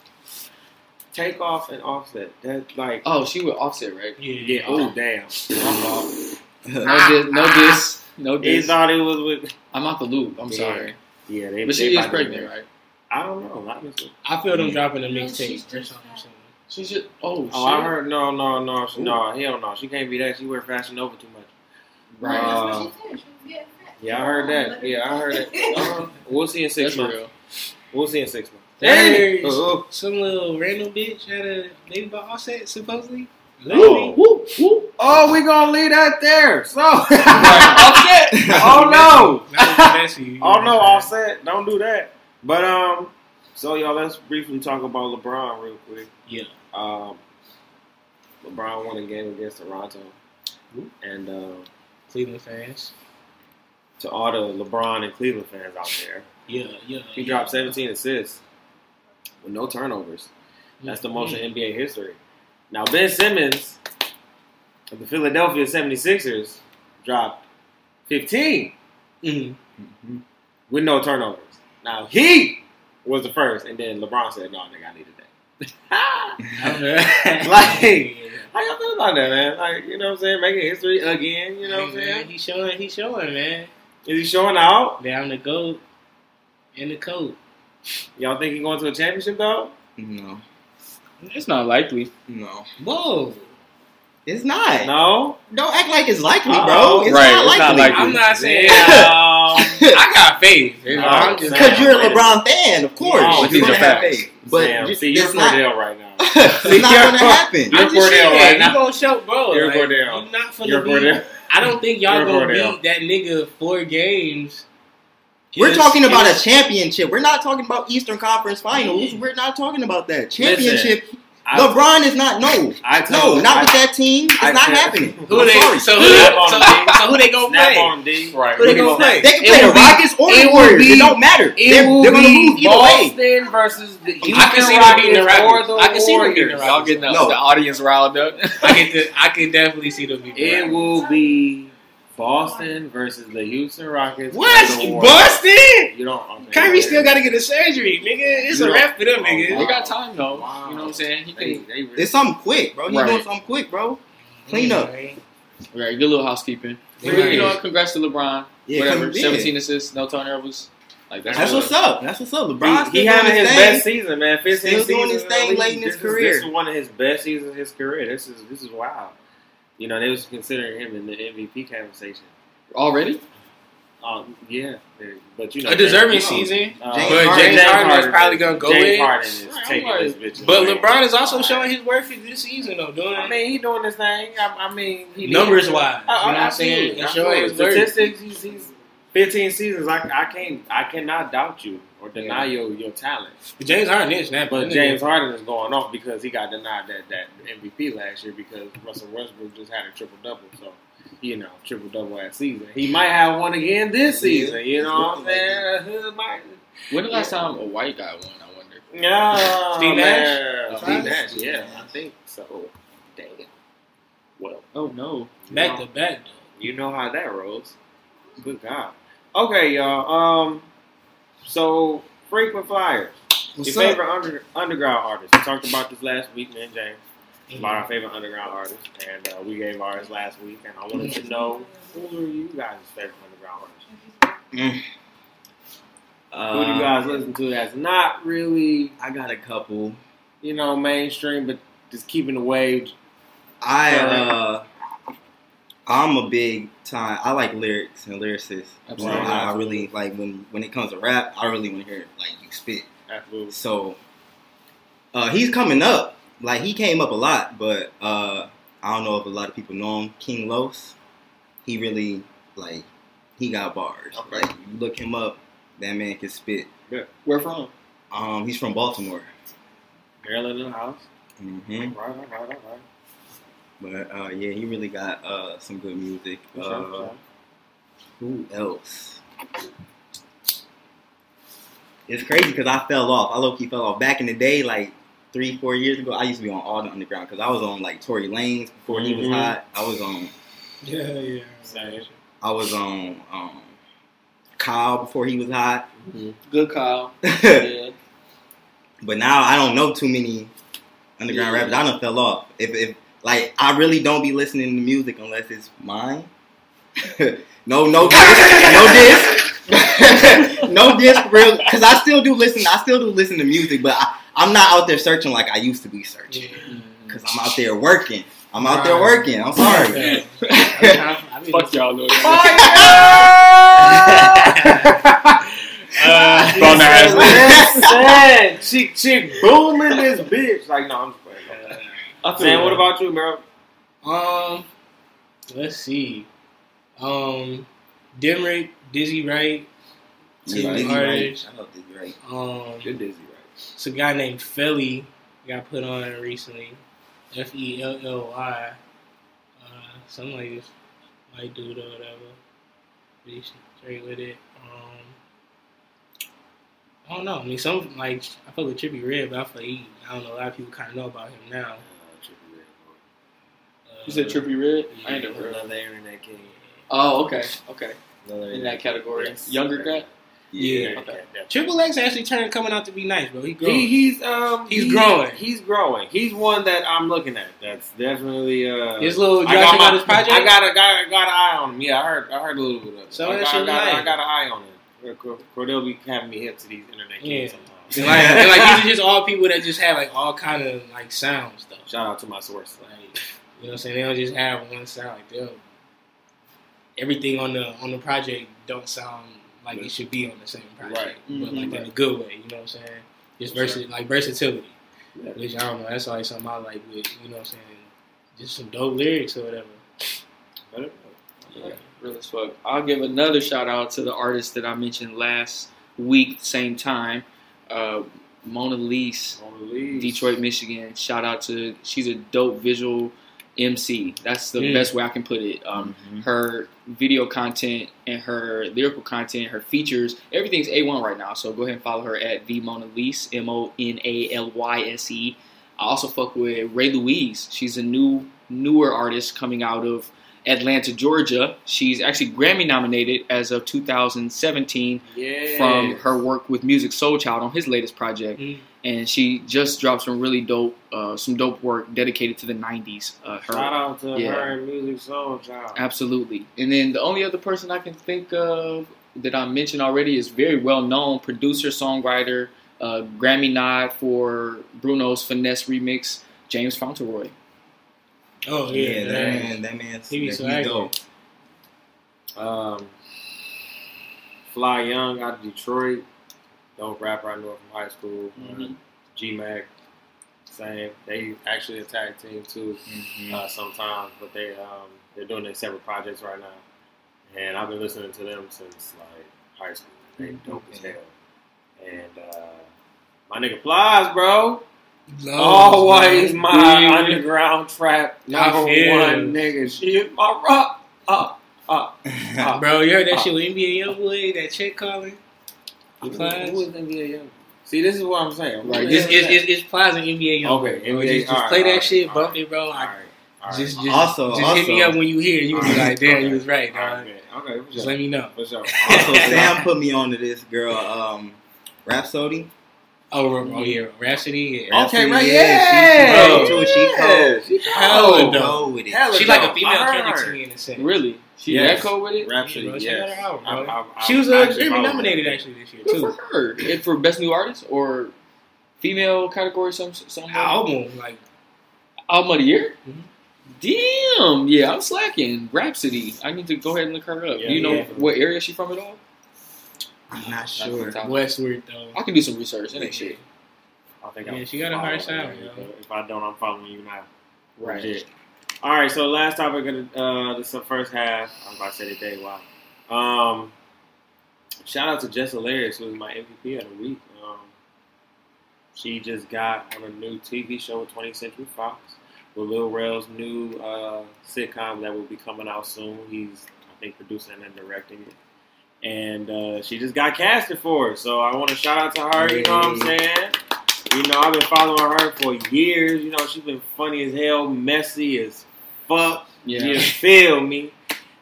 Takeoff and Offset. That like
oh, she with Offset, right?
yeah,
yeah. Oh damn. [LAUGHS]
No diss, no diss, no
He
diss.
thought it was with.
I'm out the loop. I'm
Yeah.
sorry,
Yeah, they.
but
they
she is pregnant, right?
I don't know. Honestly.
I feel them
Yeah.
dropping a
No,
mixtape or something.
Fat.
something.
She just oh,
Oh, I heard no, no, no, she, no, hell no. She can't be that. She wear Fashion Nova too much.
Right.
That's
Uh,
what she said. She was getting fat.
Yeah, I heard that. Yeah, I heard it. [LAUGHS] Uh, we'll see in six
That's
months.
real.
We'll see in six months.
Hey,
Uh-oh.
some little random bitch had a baby by Offset supposedly.
Woo, woo, woo. Oh, we gonna leave that there. So, [LAUGHS] offset. [LAUGHS] Oh no. oh no, offset. Don't do that. But um, so y'all, let's briefly talk about LeBron real quick.
Yeah.
Um, LeBron won a game against Toronto, and uh,
Cleveland fans.
to all the LeBron and Cleveland fans out there,
Yeah, yeah.
he dropped 17 assists with no turnovers. That's the most in NBA history. Now, Ben Simmons of the Philadelphia 76ers dropped 15
Mhm.
with no turnovers. Now, he was the first, and then LeBron said, no, nigga, I needed that. [LAUGHS] Like- How y'all feel about that, man? Like, you know what I'm saying? Making history again, you know what I'm saying?
He's showing, he's showing, man.
Is he showing out?
Down the GOAT in the coat.
Y'all think he going to a championship, though?
no,
It's not likely.
no,
Whoa.
it's not.
No?
Don't act like it's likely,
Uh-oh.
bro. It's
Right,
not
it's not
likely.
likely.
I'm not saying [LAUGHS]
Damn.
Uh, Um, [LAUGHS] I got faith.
No,
I'm just
Because you're a LeBron fan, of course.
Oh, no,
you're
these
gonna
are
have
facts.
faith. But
Sam,
ju-
see, you're
it's not,
Cordell right now. [LAUGHS]
it's not
You're-
gonna happen.
You're
I'm
Cordell
saying,
right
you
now.
gonna show, bro.
You're
like,
Cordell.
You're not finna
You're
be.
Cordell.
I don't think y'all
You're
gonna
Cordell.
beat that nigga four games.
We're
It's-
talking about a championship. We're not talking about Eastern Conference Finals.
Yeah.
We're not talking about that championship.
I,
LeBron is not no,
I
no,
told,
not
I,
with that team. It's
I
not
said-
happening.
Who
I'm
they? So who they?
Snap on
So, so who they gonna play?
on him, D.
Right.
Who they gonna play?
They can
It
play the
be-
Rockets or the Warriors.
be-
it don't matter.
It
They're,
will
they're gonna
move
lose either way.
Boston versus the Houston
I can see them beating the
Rockets or the
I can see them beating the
Warriors.
Rockets.
Y'all getting the,
No.
the audience riled up.
I get the, I can definitely see them beat the
It
Rockets.
will be Boston versus the Houston Rockets. or
What? Boston?
You don't. Okay,
Kyrie still got to get a surgery, nigga. It's
You
a wrap for them,
Oh,
niggas.
they got time though.
Wow.
You know what I'm saying? He
They,
can.
they really-
It's something quick, bro. He's
Right.
doing something quick, bro. Mm. Clean up.
Right.
Right, good little housekeeping.
Right.
You know what? Congrats to LeBron.
Yeah,
Whatever, 17 assists, no turnovers. Like that's,
That's what's up. That's what's up. LeBron
He, he
still
having
doing
his
thing.
best season, man. 15
Still doing his thing late in his
This is-
career.
This is one of his best seasons of his career. This is this is wild. You know, they was considering him in the MVP conversation.
Already?
Um, yeah, but you know,
A deserving
James-
season.
Uh,
James
but
Harden-
James Harden is probably gonna go
James
in.
Harden is
Right,
taking
I'm
this bitch.
But
away.
LeBron is also showing his worth this season, though, doing
I mean, he doing his thing. I, I mean, he
numbers wise.
Oh,
you know what I'm saying?
absolutely,
showing his
absolutely. Statistics. He's, he's 15 seasons. I, I can't. I cannot doubt you or deny your your talent.
But James Harden is that,
But James Harden is going off because he got denied that that MVP last year because Russell Westbrook just had a triple double. So. You know, triple double that season. He might have one again this season. You know what I'm saying? [LAUGHS] Might-
When the last time a white guy won? I wonder.
Yeah,
Steve
man.
Nash?
Steve Nash, yeah, I think so. Damn. Well,
Oh no.
back to back.
you know how that rolls. Good God. Okay, y'all. Um, so frequent flyers.
What's
Your favorite under, underground artist. We talked about this last week, me and James,
though.
about our favorite underground artists, and uh, we gave ours last week. And I wanted to know who are you guys' favorite underground artists? Who do you
Uh,
guys listen to that's not really,
I got a couple.
you know, mainstream, but just keeping the wave
I uh, I'm a big time. I like lyrics and lyricists. So
Absolutely.
I, I really like when when it comes to rap. I really want to hear like you spit.
Absolutely.
So uh, he's coming up. Like he came up a lot, but uh, I don't know if a lot of people know him. King Los. He really like he got bars.
Okay.
Like you look him up, that man can spit. Yeah.
Where from?
Um, he's from Baltimore.
Maryland in the house.
hmm
Right, right, right, right, right.
But uh, yeah, he really got uh, some good music.
For sure, for
Uh. Who else? It's crazy because I fell off. I low key fell off. Back in the day, like three, four years ago, I used to be on all the underground because I was on like Tory Lanez before he was
Mhm.
hot. I was on. [LAUGHS]
Yeah, yeah.
Same.
I was on um, Kyle before he was hot.
Good Kyle. [LAUGHS]
but now I don't know too many underground
Yeah.
rappers. I done fell off. If, if like I really don't be listening to music unless it's mine. [LAUGHS] no, no, diss, no diss, no diss, [LAUGHS] for real. Because I still do listen. I still do listen to music, but I, I'm not out there searching like I used to be searching. Because I'm out there working. I'm out there working. I'm sorry.
Yeah. [LAUGHS] I mean,
Fuck y'all, little.
Uh,
Phone ass.
Listen, chick, chick, booming this bitch. Like, no, I'm just playing.
I
Sam, what
you.
about you, bro?
Um, let's see. Um, Demrick, Dizzy Wright.
Yeah,
Two
Dizzy Wright.
artists.
Shout out Dizzy Wright.
Um,
You're dizzy, right?
it's a guy named Felly got put on recently. F E L L Y. Uh, something like this. White dude or whatever. Be straight with it. Um, I don't know. I mean, some like I fuck with Trippie Redd, but I feel like he, I don't know. A lot of people kind of know about him now.
You said Trippie Redd? I ain't never heard. of
Another internet king.
Oh, okay, okay.
Another
In that category,
Yes.
younger guy.
Yeah.
Okay.
Triple X actually turned coming out to be nice, bro. He.
He, he's um
He's
he-
growing.
He's growing. He's one that I'm looking at. That's definitely uh.
His little
I got, my,
his project.
I got a got, got an eye on him. Yeah, I heard I heard a little bit of it.
Some of
I got, I got,
nice.
I got an eye on him. Cor- Cordell be having me hip to these internet
Yeah.
sometimes.
And like, and like these are just all people that just have like all kind of like sounds though.
Shout out to my source.
Like, you know what I'm saying? They don't just have one sound. Like they'll everything on the on the project don't sound like it should be on the same project,
Right.
but like
Mhm.
in a good way. You know what I'm saying? Just
For
versi- like versatility,
Yeah.
which I don't know. That's always something I like with you know what I'm saying. Just some dope lyrics or whatever.
Better-
Yeah, real as fuck. I'll give another shout out to the artist that I mentioned last week, same time. Uh, Mona Lyse,
Mona Lisa.
Detroit, Michigan. Shout out to she's a dope visual MC. That's the
Mm.
best way I can put it. Um, her video content and her lyrical content, her features, everything's A1 right now. So go ahead and follow her at the Mona Lyse, M O N A L Y S E. I also fuck with Ray Louise. She's a new, newer artist coming out of Atlanta, Georgia. She's actually Grammy nominated as of 2017
Yeah.
from her work with Musiq Soulchild on his latest project,
Mm.
And she just dropped some really dope, uh, some dope work dedicated to the '90s. Uh, her,
Shout out to
Yeah.
her Musiq Soulchild.
Absolutely. And then the only other person I can think of that I mentioned already is very well known producer, songwriter, uh, Grammy nod for Bruno's Finesse remix, James Fauntleroy.
Oh
Yeah,
yeah,
that
man.
man, that man's
He be
that-
so
he's dope.
Um, Fly Young out of Detroit, dope rapper I knew from high school.
Mhm.
G Mac, same. They actually a tag team too
Mm-hmm.
uh, sometimes, but they um, they're doing their separate projects right now, and I've been listening to them since like high school. They dope as hell, and uh, my nigga Plies, bro, always my underground trap number one nigga. She is my rock. Uh, uh, uh.
Bro, you heard that shit with NBA Youngboy, that chick calling?
Who
Plies?
who is NBA Young? See, this is what I'm saying.
Right,
It's, it's, it's, it's Plies and NBA Youngboy.
Okay,
bro.
NBA
Just, just
alright,
play that
alright,
shit, bump
alright,
it, bro.
all
Like,
right,
just just,
Also-
just hit me up when you hear. You be like, damn,
Okay.
you was right, dog.
man. Okay,
Just
sure.
let me know.
For sure. [LAUGHS]
also, [LAUGHS] Sam put me onto this girl, um, Rapsody.
Oh, oh yeah, Rapsody. Yeah.
Okay,
Rapsody,
right,
yeah,
yeah.
she too. She
Yeah,
cold.
she
Hella
cold.
dope.
Go with it.
Hella
She's like a female
I
Kendrick to me in a sense.
Really? She
Yes.
that cold with it?
Rapsody,
Yeah, bro,
yes.
that out, bro.
I- I- I-
She was uh,
actually
Grammy nominated actually this year
Good for
too.
her. And for best new artist or female category, some some
Album, like
album of the year.
Mhm.
Damn, yeah, I'm slacking. Rapsody. I need to go ahead and look her up.
Yeah,
Do you know
yeah.
what area she from at all?
I'm not sure.
Westward though.
I can do some research. It ain't shit.
I think
Yeah,
I'm
she got a hard
following
sound,
If I don't, I'm following you now.
Right.
Legit. All right. So last topic of the, uh, this is the first half. I'm about to say today. Wow. Um, shout out to Jess Hilarious, who was my MVP of the week. Um, she just got on a new TV show with 20th Century Fox with Lil Rel's new uh, sitcom that will be coming out soon. He's, I think, producing and directing it. And uh, she just got casted for it. So I want to shout out to her. You know what I'm saying? You know, I've been following her for years. You know, she's been funny as hell, messy as fuck.
Yeah.
You feel me?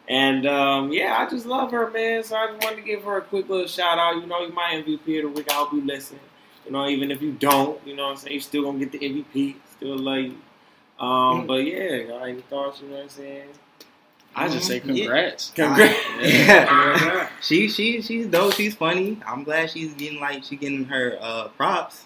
And um, yeah, I just love her, man. So I just wanted to give her a quick little shout out. You know, you're my MVP of the week. I hope you listen. You know, even if you don't, you know what I'm saying, you still gonna get the MVP. Still love you. Um, but yeah, got any thoughts? You know what I'm saying?
I just say
Yeah.
congrats.
Congrats. [LAUGHS]
Yeah. [LAUGHS] she she she's dope. She's funny. I'm glad she's getting like she getting her uh, props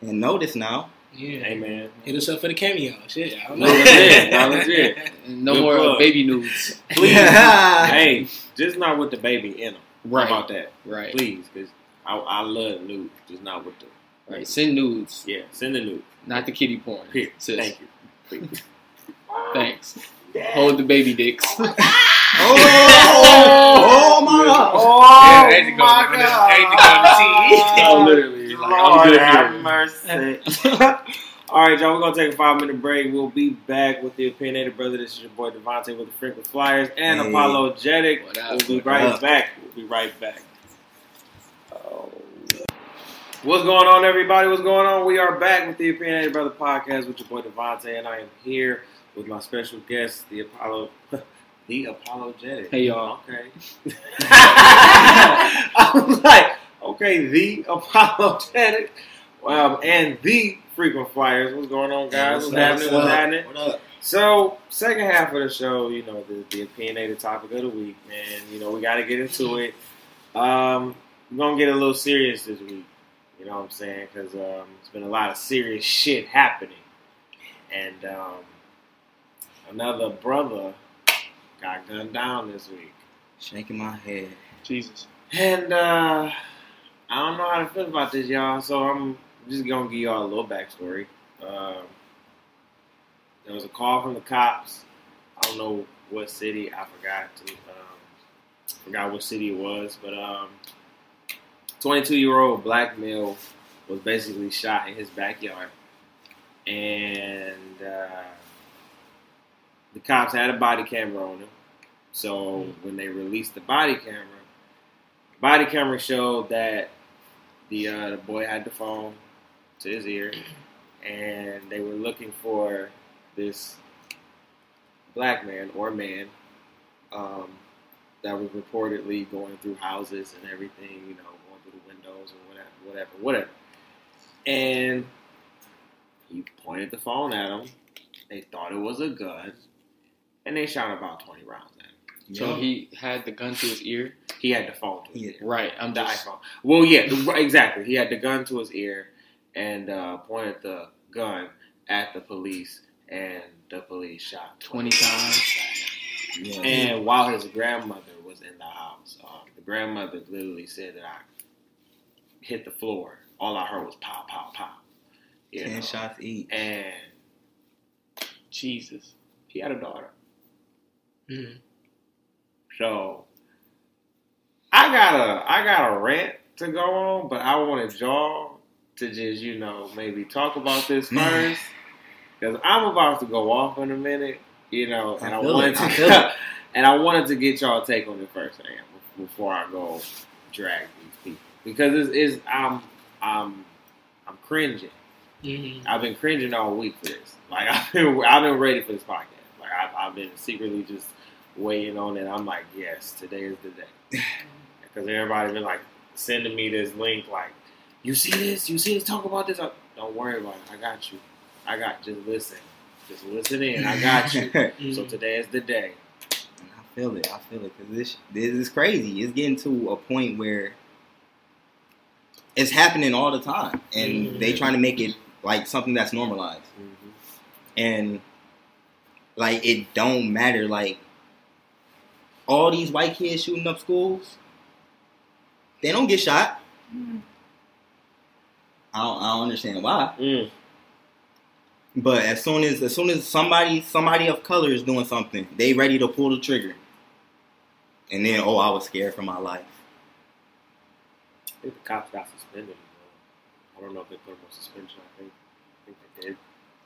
and notice now.
Yeah.
Hey man.
Hit us up for the cameo. Shit, I don't know. [LAUGHS]
No Good
more uh,
plug.
baby nudes.
Please. [LAUGHS] hey, just not with the baby in them.
Right.
How about that?
Right.
Please, because I, I love nudes, just not with the.
Right. Send nudes,
Yeah, send the nude.
not the kitty porn.
Here,
Sis.
thank you. Please.
Thanks. Hold the baby dicks. [LAUGHS]
Oh, oh, oh, oh my god!
Oh
Yeah, there you go. There you go. There go.
Oh, literally. Like, I'm
Lord
good
have
here.
mercy. [LAUGHS] All right, y'all. We're gonna take a five minute break. We'll be back with the opinionated brother. This is your boy Devontae with the Frequent Flyers and
Hey.
ApolloJetic.
We'll be right
up?
back. We'll be right back. Oh. What's going on, everybody? What's going on? We are back with the Opinionated Brother podcast with your boy Devontae, and I am here with my special guest, the Apollo, [LAUGHS] the ApolloJetic.
Hey, y'all.
Okay. [LAUGHS] I was like, okay, the [LAUGHS] ApolloJetic, um, and the Frequent Flyers. What's going on, guys? What's, happening? What's happening?
What up?
So, second half of the show, you know, the, the opinionated topic of the week, man. You know, we got to get into it. Um, we're going to get a little serious this week. You know what I'm saying? Because um, it's been a lot of serious shit happening. And um, another brother got gunned down this week.
Shaking my head.
Jesus.
And uh, I don't know how to feel about this, y'all. So I'm just gonna give y'all a little backstory. Um, there was a call from the cops. I don't know what city. I forgot. To, um, forgot what city it was, but um, 22 year old black male was basically shot in his backyard, and uh, the cops had a body camera on him. So when they released the body camera, body camera showed that the uh, the boy had the phone to his ear, and they were looking for this black man or man um, that was reportedly going through houses and everything, you know, going through the windows or whatever, whatever, whatever. And he pointed the phone at him. They thought it was a gun, and they shot about twenty rounds at him.
So he had the gun to his ear.
He had the phone to his
Yeah.
ear.
Right. I'm
The
just.
iPhone. Well, yeah, the- exactly. He had the gun to his ear and uh, pointed the gun at the police, and the police shot
20 times.
Yeah.
And while his grandmother was in the house. Um, the grandmother literally said that I hit the floor. All I heard was pop, pop, pop. You
Ten
know?
shots each.
And
Jesus.
he had a daughter.
Mhm.
So I got a I got a rant to go on, but I wanted y'all to just you know maybe talk about this first because I'm about to go off in a minute, you know, and
I
I, wanted
it.
To [LAUGHS]
it.
and I wanted to get y'all take on it first, man, before I go drag these people because it's, it's I'm I'm I'm cringing.
Mhm.
I've been cringing all week for this. Like [LAUGHS] I've been, I've been ready for this podcast. Like I've, I've been secretly just waiting on it. I'm like, yes, today is the day. [SIGHS] Because everybody been like sending me this link, like, you see this, you see this, talk about this. I, Don't worry about it. I got you. I got. Just listen. Just listen in. I got you. [LAUGHS] so
Mhm.
today is the day.
And I feel it. I feel it because this this is crazy. It's getting to a point where it's happening all the time, and
Mhm.
they trying to make it like something that's normalized. And like it don't matter. Like all these white kids shooting up schools, they don't get shot. I don't, I don't understand why.
Mm.
But as soon as as soon as somebody somebody of color is doing something, they ready to pull the trigger. And then oh, I was scared for my life.
I think the cops got suspended. I don't know if they put them on suspension. I think. I think they did.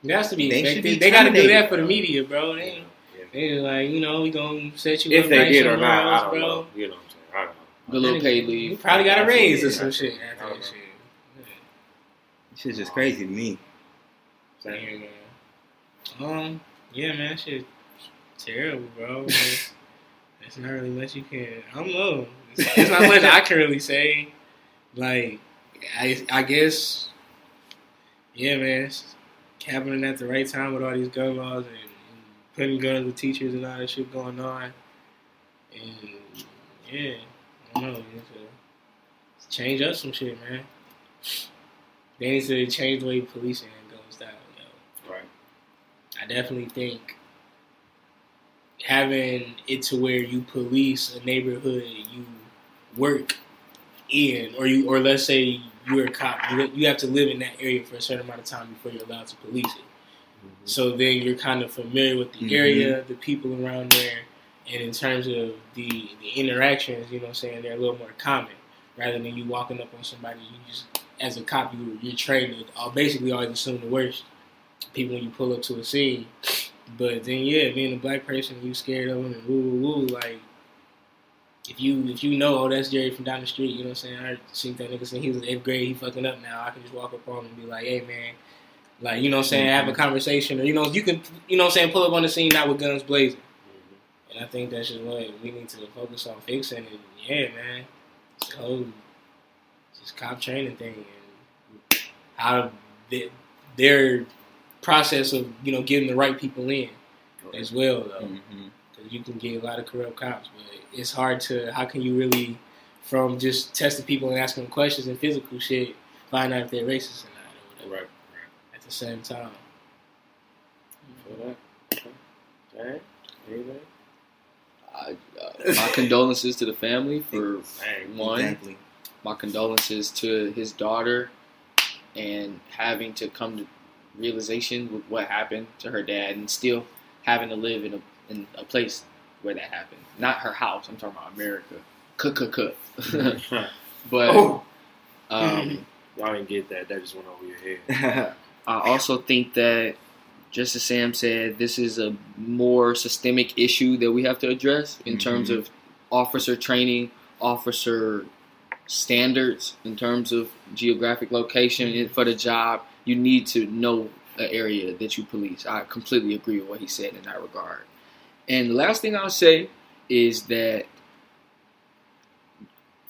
It has to be
They should
expected. They got to do that for the media, bro. They,
Yeah.
they like, you know, we gonna set you
If
up
they
nice
did or not,
else,
I don't
bro.
know. You know what I'm saying? I don't know.
The little paid leave.
You probably got a raise or some shit
I
after
don't
that
know.
shit.
This shit's just crazy to me.
Yeah, man. Um, yeah, man, shit, terrible, bro. [LAUGHS] There's there's not really much you can. I don't know. There's, there's [LAUGHS] not much I can really say. Like, I, I guess, yeah, man, it's happening at the right time with all these gun laws and, and putting guns with teachers and all that shit going on. And yeah, I don't know. You need to change up some shit, man. They need to change the way policing goes down, yo.
Right.
I definitely think having it to where you police a neighborhood you work in, or you, or let's say you're a cop, you, you have to live in that area for a certain amount of time before you're allowed to police it. So then you're kind of familiar with the
Mhm.
area, the people around there, and in terms of the the interactions, you know, what I'm saying they're a little more common rather than you walking up on somebody. You just, as a cop, you you're trained to uh, basically always assume the worst. People when you pull up to a scene, but then yeah, being a black person, you scared of them and woo woo woo. Like if you if you know, oh that's Jerry from down the street, you know what I'm saying? I seen that nigga saying he was in eighth grade, he fucking up now. I can just walk up on him and be like, hey man, like you know what I'm saying, have a conversation, or you know you can you know what I'm saying, pull up on the scene not with guns blazing. And I think that's just what we need to focus on fixing. And yeah, man, this whole just cop training thing and how they, their process of you know getting the right people in as well, though.
Mhm.
Because you can get a lot of corrupt cops, but it's hard to. How can you really, from just testing people and asking them questions and physical shit, find out if they're racist or not, or whatever,
Right.
At the same time.
Feel that? Okay. All right. Anything?
I, uh, my condolences to the family for
Dang.
one.
Exactly.
My condolences to his daughter and having to come to realization with what happened to her dad and still having to live in a in a place where that happened. Not her house. I'm talking about America. Cook, cook, cook. but
oh,
um,
y'all didn't get that. That just went over your head. [LAUGHS]
I also think that, just as Sam said, this is a more systemic issue that we have to address in terms
Mhm.
of officer training, officer standards, in terms of geographic location and for the job. You need to know an area that you police. I completely agree with what he said in that regard. And the last thing I'll say is that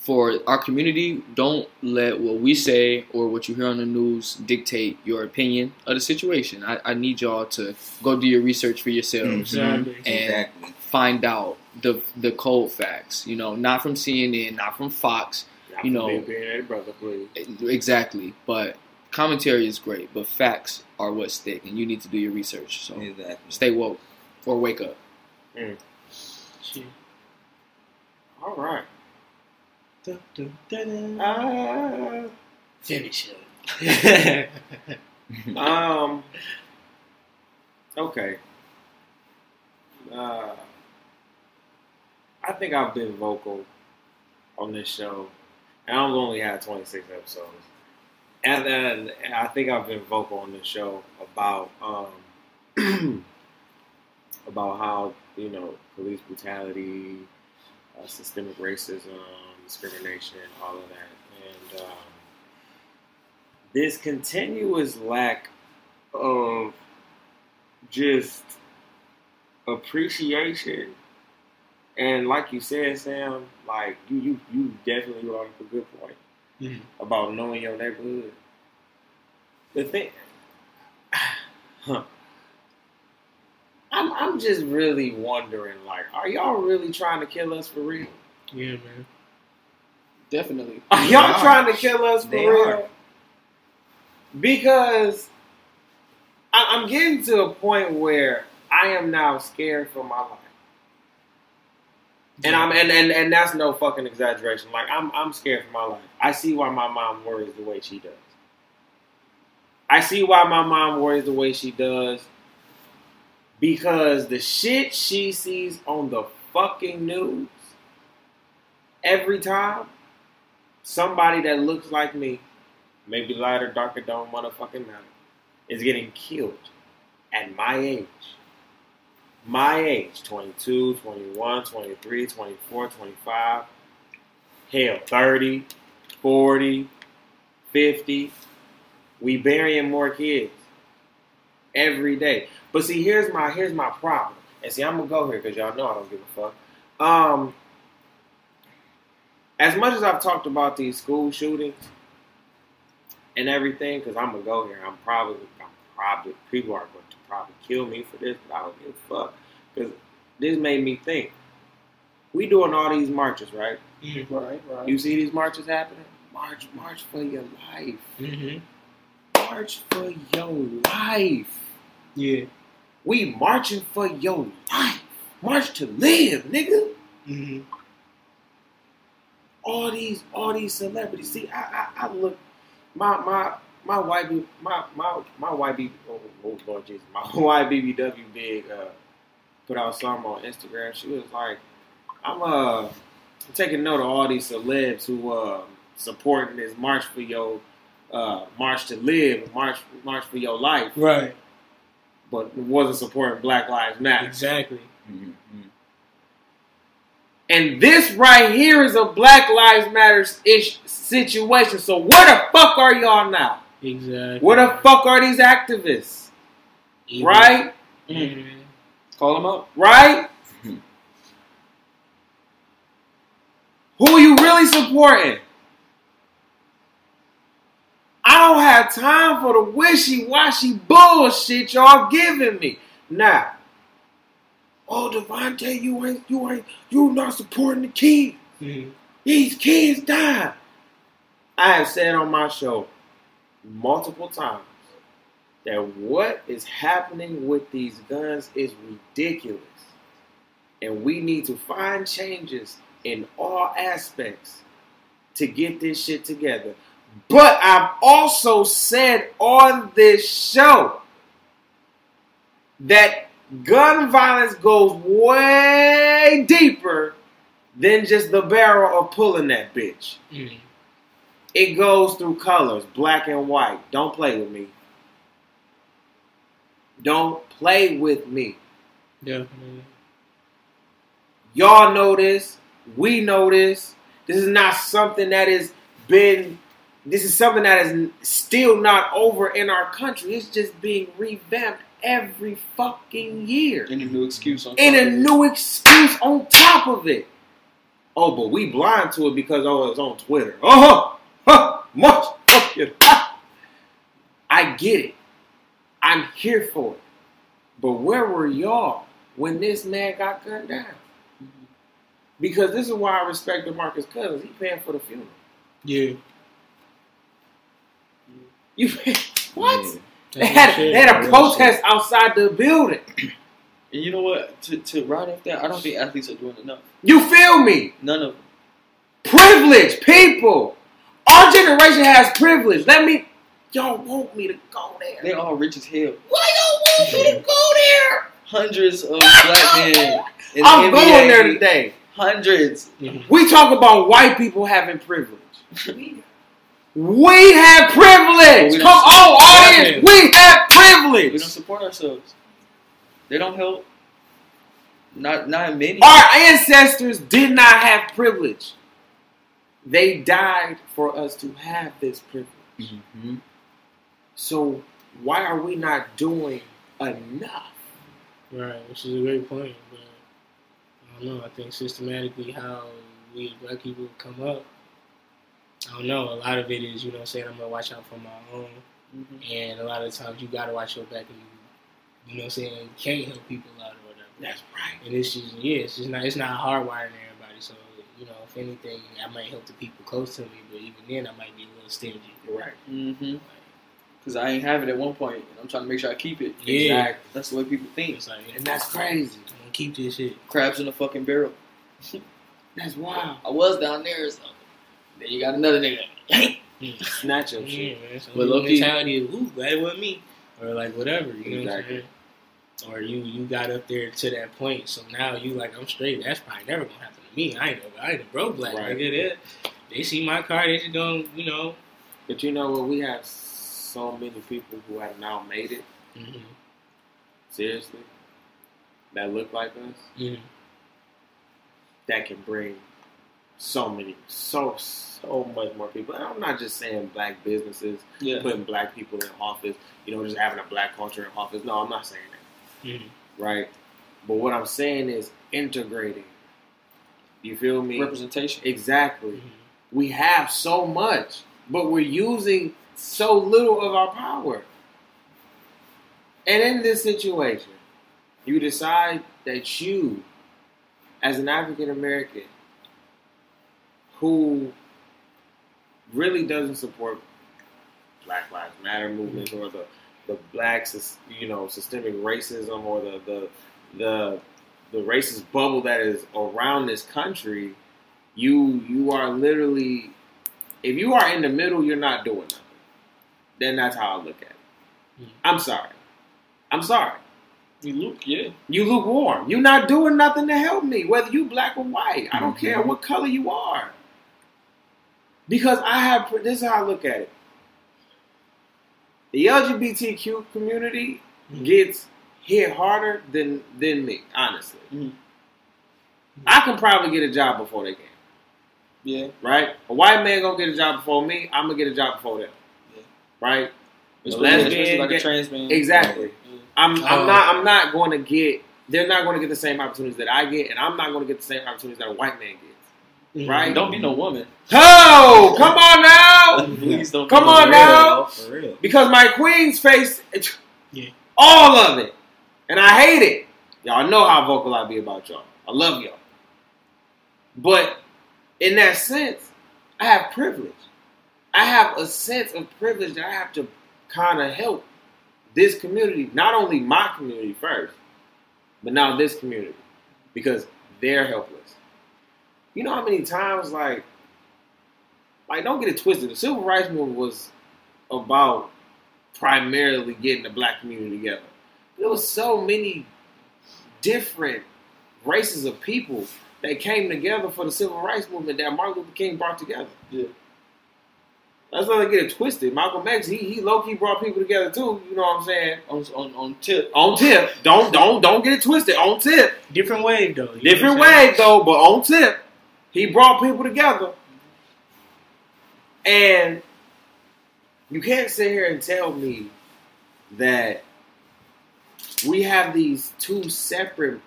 for our community, don't let what we say or what you hear on the news dictate your opinion of the situation. I, I need y'all to go do your research for yourselves
Mhm.
and
Exactly.
find out the the cold facts. You know, not from CNN, not from Fox,
Not
You
for
know-
me being brother, please.
exactly. But commentary is great, but facts are what stick, and you need to do your research. So
Exactly.
stay woke or wake up.
Shit.
All right.
Dun, dun, dun, dun.
Uh,
Finish him. [LAUGHS]
um. Okay. Uh, I think I've been vocal on this show, and I've only had 26 episodes. And then I think I've been vocal on this show about um, [CLEARS THROAT] about how you know police brutality, uh, systemic racism, discrimination, all of that, and um, this continuous lack of just appreciation and like you said, Sam, like you you you definitely brought up a good point
Mhm.
about knowing your neighborhood. The thing, [SIGHS] huh. I'm I'm just really wondering, like, are y'all really trying to kill us for real?
Yeah, man.
Definitely.
Are [LAUGHS] y'all
are.
trying to kill us for
They
real?
are.
Because I, I'm getting to a point where I am now scared for my life. And I'm and, and, and that's no fucking exaggeration. Like I'm I'm scared for my life. I see why my mom worries the way she does. I see why my mom worries the way she does. Because the shit she sees on the fucking news every time, somebody that looks like me, maybe lighter, darker, don't motherfucking matter, is getting killed at my age my age 22, 21, 23, 24, 25, hell, 30, 40, 50. We burying more kids every day. But see, here's my here's my problem. And see, I'm gonna go here because y'all know I don't give a fuck. Um, as much as I've talked about these school shootings and everything, because I'm gonna go here, I'm probably, I'm probably, people are going to probably kill me for this, but I don't give a fuck. Because this made me think. We doing all these marches, right?
Mm-hmm.
Right, right.
You see these marches happening? March, march for your life.
Mm-hmm.
March for your life.
Yeah.
We marching for your life. March to live, nigga.
Mm-hmm.
All these all these celebrities. See, I I, I look my my my YB my my my YB oh, oh Lord Jesus my [LAUGHS] YBBW big uh, put out something on Instagram. She was like, I'm uh taking note of all these celebs who uh supporting this march for your uh march to live, march march for your life,
Right.
but wasn't supporting Black Lives Matter.
Exactly.
Mhm.
And this right here is a Black Lives Matter ish situation. So where the fuck are y'all now?
Exactly.
Where the fuck are these activists?
Even-
Right?
Mhm.
Call them up.
Right?
Mhm.
Who are you really supporting? I don't have time for the wishy-washy bullshit y'all giving me. Now, oh Devontae, you ain't you ain't you not supporting the kids.
Mhm.
These kids died. I have said on my show multiple times that what is happening with these guns is ridiculous. And we need to find changes in all aspects to get this shit together. But I've also said on this show that gun violence goes way deeper than just the barrel of pulling that bitch.
Mhm.
It goes through colors, black and white. Don't play with me. Don't play with me.
Definitely.
Y'all know this. We know this. This is not something that has been. This is something that is still not over in our country. It's just being revamped every fucking year.
And a new excuse on
and
top
a
of it.
new excuse on top of it. Oh, but we blind to it because oh, it's on Twitter. Oh, huh, much fucking. [LAUGHS] I get it. I'm here for it. But where were y'all when this man got gunned down? Because this is why I respect DeMarcus Cousins. He paying for the funeral.
Yeah.
You [LAUGHS] what?
Yeah.
They had,
That's
they had a protest outside the building.
And you know what? To to round off that, I don't think athletes are doing enough.
You feel me?
None of them.
Privilege, people. Our generation has privilege. Let me. Y'all want me to go there?
They all rich as hell.
Why y'all want me to go there?
Hundreds of black men.
I'm
the
going there today.
Hundreds.
We talk about white people having privilege. [LAUGHS] We have privilege.
We don't-
Come on, audience. We have privilege.
We don't support ourselves. They don't help. Not not many.
Our ancestors did not have privilege. They died for us to have this privilege.
Mhm.
So why are we not doing enough?
Right, which is a great point. But I don't know. I think systematically how we as black people come up, I don't know. A lot of it is, you know, what I'm saying I'm gonna watch out for my own,
Mhm.
and a lot of times you gotta watch your back, and you, you know, what I'm saying you can't help people out or whatever.
That's right.
And it's just yeah, it's just not it's not hardwiring everybody. So you know, if anything, I might help the people close to me, but even then, I might be a little stingy.
Right.
Mm-hmm. Because I ain't have it at one point, and I'm trying to make sure I keep it.
Yeah.
Exactly.
That's the way people think.
It's like
And that's crazy.
I'm gonna keep this shit.
Crabs in a fucking barrel. [LAUGHS]
That's wild.
I was down there or something. Then you got another nigga.
Snatch your
Yeah,
shit.
man. So
But low-key-
mentality is, ooh, glad it wasn't me, or like whatever. You know what I'm saying? Or you you got up there to that point, so now you like I'm straight. That's probably never gonna happen to me. I ain't no, I ain't a broke black
Right.
nigga. They, they see my car, they just gonna you know.
But you know what? We have so many people who have now made it.
Mm-hmm.
Seriously. That look like us.
Mm-hmm.
That can bring so many, so so much more people. And I'm not just saying black businesses
Yeah.
putting black people in office. You know, just having a black culture in office. No, I'm not saying that.
Mm-hmm.
Right. But what I'm saying is integrating. You feel me?
Representation.
Exactly. We have so much, but we're using so little of our power. And in this situation, you decide that you, as an African American, who really doesn't support Black Lives Matter movement or the the black, you know, systemic racism or the the the the racist bubble that is around this country, you you are literally if you are in the middle, you're not doing nothing. Then that's how I look at it.
Mhm.
I'm sorry. I'm sorry.
You look, yeah.
You lukewarm. You're not doing nothing to help me, whether you black or white. I don't
Mhm.
care what color you are. Because I have this is how I look at it. The LGBTQ community
Mhm.
gets hit harder than than me, honestly.
Mhm.
I can probably get a job before they can.
Yeah.
Right? A white man gonna get a job before me. I'm gonna get a job before them.
Yeah.
Right?
Especially,
lesbian
especially like a trans man.
Exactly.
Yeah.
I'm I'm
Oh,
not. I'm not going to get. They're not going to get the same opportunities that I get, and I'm not going to get the same opportunities that a white man gets. Right.
Don't be no woman.
Oh, come on now! [LAUGHS]
Please don't.
Come
be
on
woman.
now.
For real.
Because my queen's face,
Yeah.
all of it, and I hate it. Y'all know how vocal I be about y'all. I love y'all, but in that sense, I have privilege. I have a sense of privilege that I have to kind of help this community, not only my community first, but now this community, because they're helpless. You know how many times, like, like don't get it twisted. The civil rights movement was about primarily getting the black community together. There was so many different races of people that came together for the civil rights movement that Martin Luther King brought together.
Yeah.
That's not to get it twisted. Malcolm X, he, he low key brought people together too. You know what I'm saying?
On, on, on tip.
On tip, don't don't don't get it twisted. On tip,
Different wave though.
different way though, but on tip, he brought people together. And you can't sit here and tell me that we have these two separate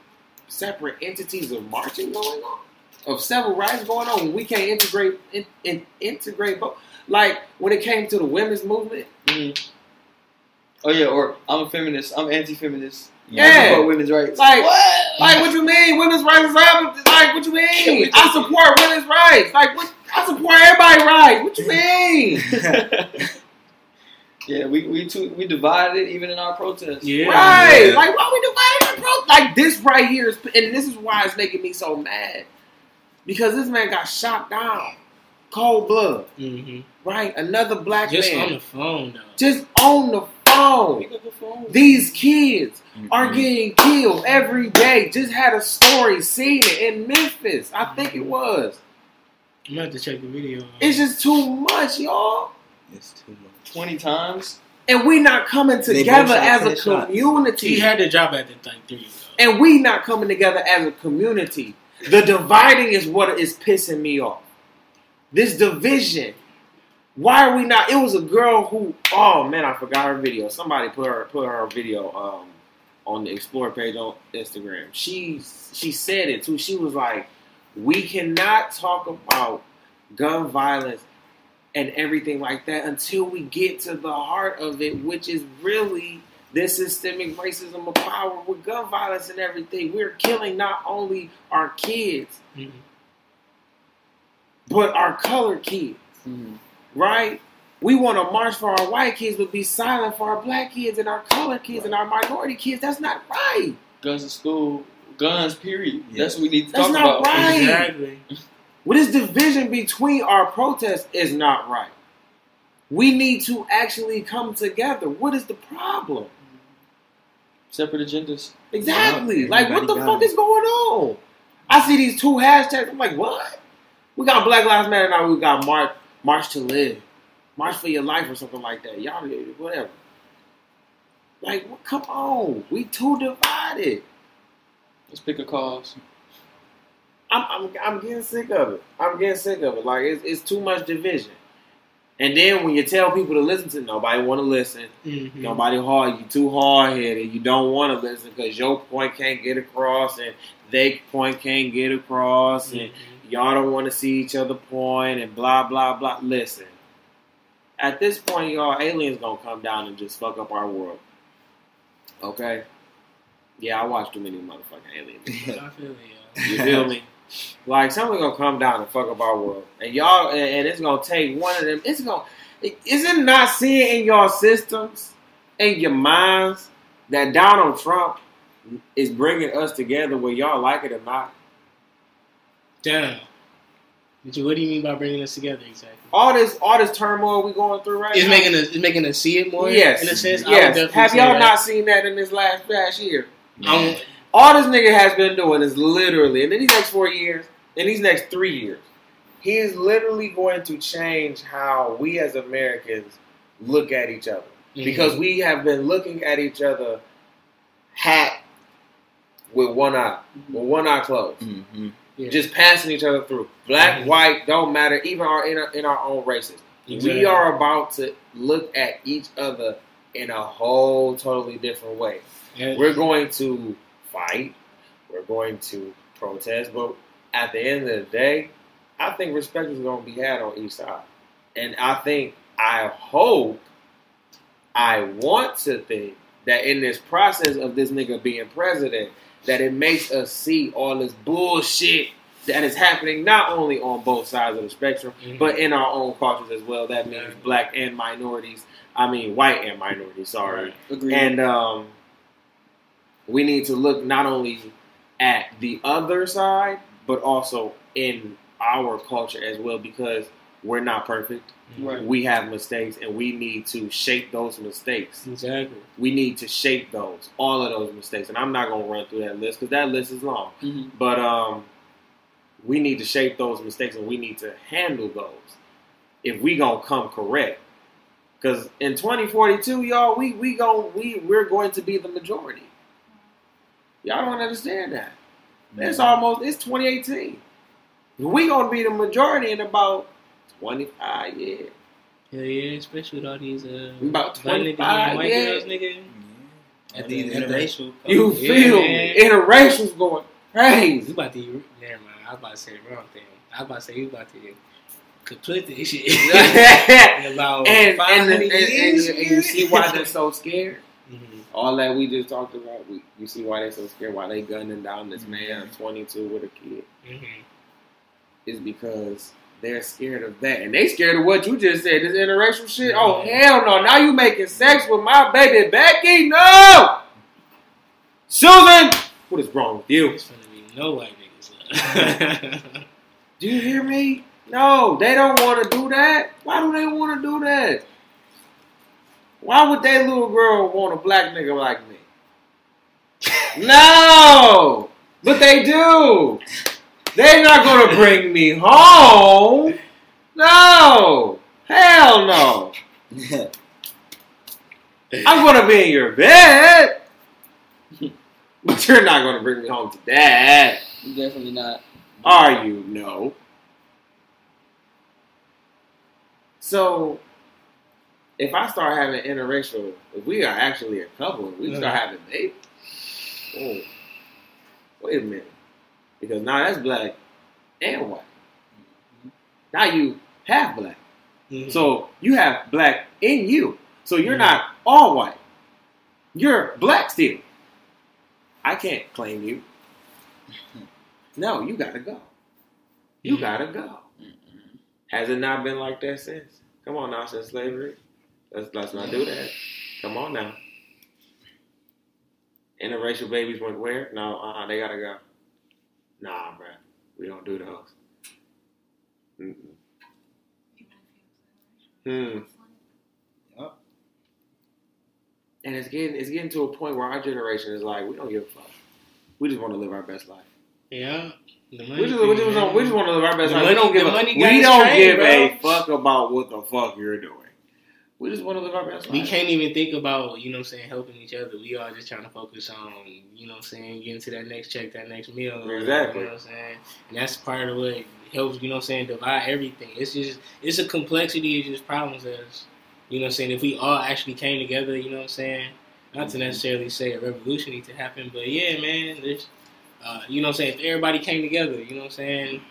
separate entities of marching going on, of civil rights going on. We can't integrate in, in, integrate both. Like when it came to the women's movement,
Mm. Oh yeah, or I'm a feminist. I'm anti-feminist. I
Yeah.
support women's rights.
Like-
what?
like what you mean? Women's rights is up. Like what you mean? I support women's rights. Like what? I support everybody's rights. What you [LAUGHS] mean? [LAUGHS]
Yeah, we we too, we divided even in our protests.
Yeah.
Right.
Yeah.
Like, why we dividing, bro? Like, this right here is, and this is why it's making me so mad. Because this man got shot down. Cold blood.
hmm
Right? Another black
Just
man.
on the phone though.
just on the phone.
Pick up the phone.
These kids are
Mhm.
getting killed every day. Just had a story, seen it in Memphis. I think it was.
I'm gonna have to check the video.
It's just too much, y'all.
It's too much.
twenty times.
And we not coming together as a
10 shots.
community.
he had to drop at the like three. Though.
and we not coming together as a community. The dividing is what is pissing me off. This division. Why are we not? It was a girl who. Oh man, I forgot her video. Somebody put her put her video um, on the Explore page on Instagram. She she said it too. She was like, "We cannot talk about gun violence and everything like that until we get to the heart of it, which is really this systemic racism of power with gun violence and everything. We're killing not only our kids,
Mhm.
but our colored kids,
Mhm.
right? We want to march for our white kids, but be silent for our black kids and our colored kids and our minority kids. That's not right.
Guns in school. Guns. Period.
Yeah.
That's what we need to talk about.
That's
talk
not
about.
right.
Exactly.
Well, this division between our protests is not right. We need to actually come together. What is the problem?
Separate agendas.
Exactly.
Yeah,
like, what the fuck
it.
is going on? I see these two hashtags. I'm like, what? We got Black Lives Matter now. We got March, March to Live, March for Your Life, or something like that. Y'all, whatever. Like, what- come on. We too divided.
Let's pick a cause.
I'm, I'm, I'm getting sick of it. I'm getting sick of it. Like, it's, it's too much division. And then when you tell people to listen to, nobody want to listen.
Mhm.
Nobody hard. You too hard headed. You don't want to listen because your point can't get across, and they point can't get across, and
Mhm.
y'all don't want to see each other point, and blah blah blah. Listen, at this point, y'all aliens gonna come down and just fuck up our world. Okay. Yeah, I watched too many motherfucking aliens. [LAUGHS]
I feel it, yeah.
You feel me? Like someone gonna come down and fuck up our world, and y'all, and, and it's gonna take one of them. It's gonna, is it not seeing in your systems, in your minds, that Donald Trump is bringing us together, whether y'all like it or not?
Damn. But What do you mean by bringing us together exactly?
All this, all this turmoil we going through right
It's
now.
making us, it's making us see it more.
yes,
in a sense.
Yes. Have y'all
that.
not seen that in this last past year?
I'm-
All this nigga has been doing is literally, in these next four years, in these next three years, he is literally going to change how we as Americans look at each other.
Mhm.
Because we have been looking at each other hat with one eye, with one eye closed.
Mhm.
Yeah.
Just passing each other through. Black,
Mhm.
white, don't matter, even our in our, in our own races.
Exactly.
We are about to look at each other in a whole totally different way.
Yeah.
We're going to fight. We're going to protest. But at the end of the day, I think respect is going to be had on each side. And I think, I hope, I want to think that in this process of this nigga being president, that it makes us see all this bullshit that is happening not only on both sides of the spectrum,
Mhm.
but in our own cultures as well. That means black and minorities. I mean, white and minorities. Sorry.
Right.
And um, we need to look not only at the other side, but also in our culture as well, because we're not perfect.
Right.
We have mistakes, and we need to shape those mistakes.
Exactly.
We need to shape those, all of those mistakes. And I'm not gonna run through that list because that list is long.
Mhm.
But um, we need to shape those mistakes, and we need to handle those if we gonna come correct. Because in 2042, y'all, we we gon' we we're going to be the majority. Y'all don't understand that. It's almost it's 2018. We gonna be the majority in about 25 years.
Yeah, yeah, especially with all these uh,
About 25,
white
yeah.
girls, nigga.
At
At
these
the- at the-
interracial.
You
Yeah,
feel
man.
me? Interracials going crazy.
You
crazy.
about to, never mind. I was about to say the wrong thing. I was about to say you about to complete this shit
and [LAUGHS]
in about
and,
five
and, and,
hundred
and you, and you see why they're so scared.
Mhm.
All that we just talked about, we, you see why they're so scared. Why they gunning down this man, 22 with a kid,
Mhm.
is because they're scared of that, and they scared of what you just said. This interracial shit. Oh hell no! Now you making sex with my baby Becky? No, Susan. What is wrong with you?
It's gonna be no white niggas. [LAUGHS]
Do you hear me? No, they don't want to do that. Why do they want to do that? Why would that little girl want a black nigga like me? [LAUGHS] No, but they do. They're not gonna bring me home. No, hell no. [LAUGHS] I'm gonna be in your bed, but you're not gonna bring me home to dad.
Definitely not.
Are you? No. So, if I start having interracial, if we are actually a couple, we start mm. having babies, oh, wait a minute. Because now that's black and white. Now you half black.
Mhm.
So you have black in you. So you're
Mhm.
not all white. You're black still. I can't claim you. [LAUGHS] No, you gotta go. You
Mhm.
gotta go. Has it not been like that since? Come on now, since slavery. Let's let's not do that. Come on now. Interracial babies went where? No, uh, uh they gotta go. Nah, bruh. We don't do those. Mm-mm. Hmm.
Yup.
And it's getting it's getting to a point where our generation is like, we don't give a fuck. We just want to live our best life.
yeah. The money
We just, we, just, we just want to live our best
The
life.
money-
we don't give a, we don't
trained,
give
bro.
a fuck about what the fuck you're doing. We just want to live our best life.
We can't even think about, you know what I'm saying, helping each other. We are just trying to focus on, you know what I'm saying, getting to that next check, that next meal.
Exactly.
You know what I'm saying? And that's part of what helps, you know what I'm saying, divide everything. It's just, it's a complexity of just problems that's, you know what I'm saying, if we all actually came together, you know what I'm saying, not to necessarily say a revolution needs to happen, but yeah, man, there's, uh, you know what I'm saying, if everybody came together, you know what I'm saying,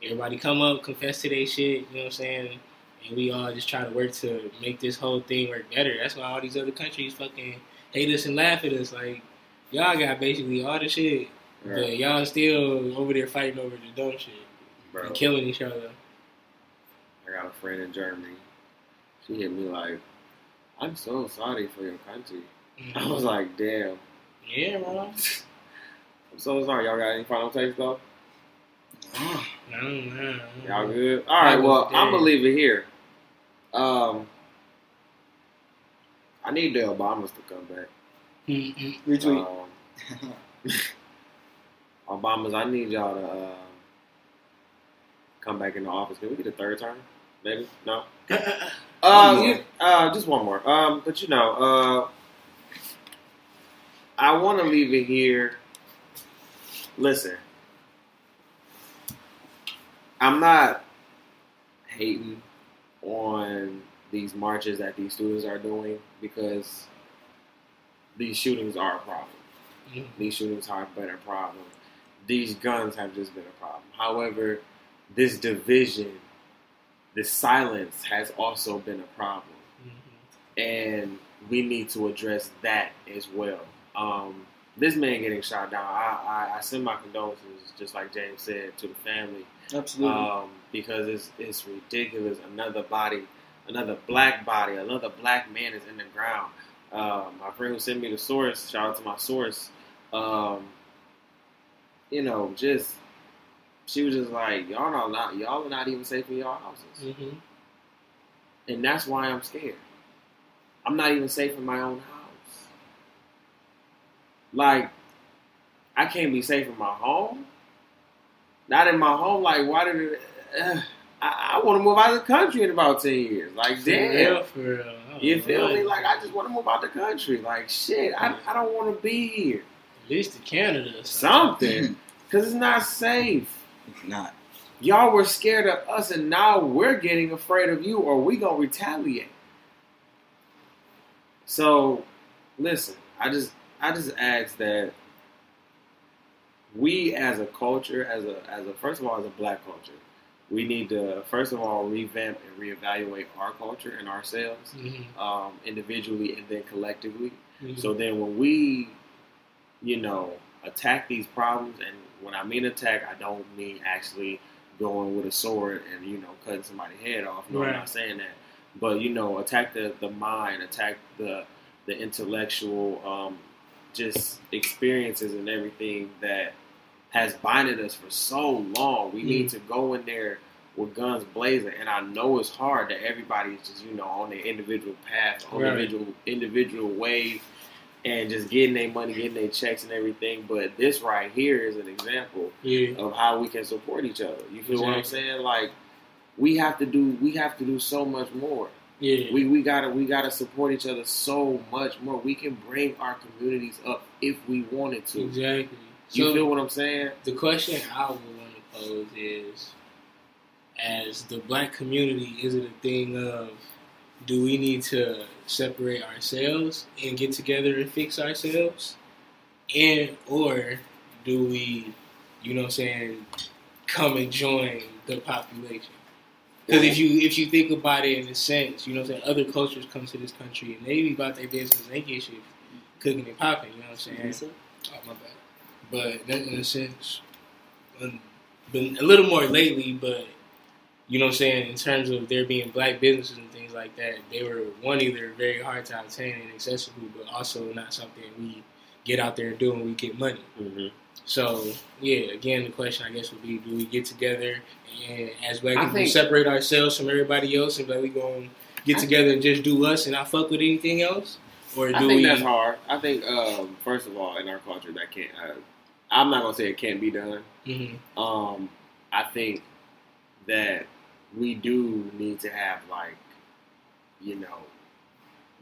everybody come up, confess to their shit, you know what I'm saying, and we all just try to work to make this whole thing work better. That's why all these other countries fucking hate us and laugh at us. Like y'all got basically all the shit, but y'all still over there fighting over the dumb shit
Bro,
and killing each other.
I got a friend in Germany. She hit me like, I'm so sorry for your country. Mm-hmm. [LAUGHS] I was like, damn.
yeah, bro. [LAUGHS]
I'm so sorry. Y'all got any final takes though? [SIGHS]
I don't know.
Y'all good? All right. Well, I'm gonna leave it here. Um, I need the Obamas to come back.
Retweet.
Um, Obamas, I need y'all to uh, come back in the office. Can we get a third term? Maybe no. Uh, you, uh, just one more. Um, but you know, uh, I want to leave it here. Listen, I'm not hating on these marches that these students are doing because these shootings are a problem.
Mhm.
These shootings have been a problem. These guns have just been a problem. However, this division, this silence has also been a problem
Mhm.
and we need to address that as well. Um, this man getting shot down, I, I, I send my condolences, just like James said, to the family
Absolutely.
um, because it's it's ridiculous. Another body, another black body, another black man is in the ground. Um, my friend who sent me the source, shout out to my source. Um, you know, just she was just like, y'all are not, y'all are not even safe in your houses
Mhm.
and that's why I'm scared. I'm not even safe in my own house. Like, I can't be safe in my home. Not in my home. Like, why did it? Uh, I, I want to move out of the country in about ten years. Like,
For
damn.
real, for real. I
You feel me? Like, I just want to move out the country. Like, shit, I, I don't want to be here.
At least to Canada. or something.
Something, [CLEARS THROAT] because it's not safe.
It's not.
Y'all were scared of us, and now we're getting afraid of you, or we gonna retaliate. So, listen, I just, I just ask that we, as a culture, as a, as a, first of all, as a black culture, we need to, first of all, revamp and reevaluate our culture and ourselves,
Mhm.
um, individually and then collectively.
Mhm.
So then when we, you know, attack these problems, and when I mean attack, I don't mean actually going with a sword and you know cutting somebody's head off. No, I'm not saying that, but you know, attack the the mind, attack the the intellectual, um, just experiences and everything that has binded us for so long. We need mm-hmm. to go in there with guns blazing, and I know it's hard that everybody's just you know on their individual path, on
Right.
individual individual wave, and just getting their money, getting their checks and everything. But this right here is an example
Yeah.
of how we can support each other. You feel what I'm saying? Like we have to do we have to do so much more.
Yeah.
We we gotta we gotta support each other so much more. We can bring our communities up if we wanted to.
exactly.
You
So
feel what I'm saying?
the question I would want to pose is, as the black community, is it a thing of do we need to separate ourselves and get together and fix ourselves, and or do we, you know, what I'm saying, come and join the population? Because if you if you think about it in a sense, you know, what I'm saying other cultures come to this country and they be about their business, they get shit cooking and popping. You know what I'm saying? Oh my bad. But in a sense, um, been a little more lately. But you know what I'm saying in terms of there being black businesses and things like that, they were one either very hard to obtain and accessible, but also not something we get out there and do and we get money.
Mm-hmm.
So yeah, again, the question I guess would be: Do we get together and as black
I
people
think-
separate ourselves from everybody else and like we going to get
I-
together and just do us and not fuck with anything else, or do
I think
we?
that's hard. I think um, first of all, in our culture, that can't. Uh, I'm not gonna say it can't be done.
Mhm.
Um, I think that we do need to have like, you know,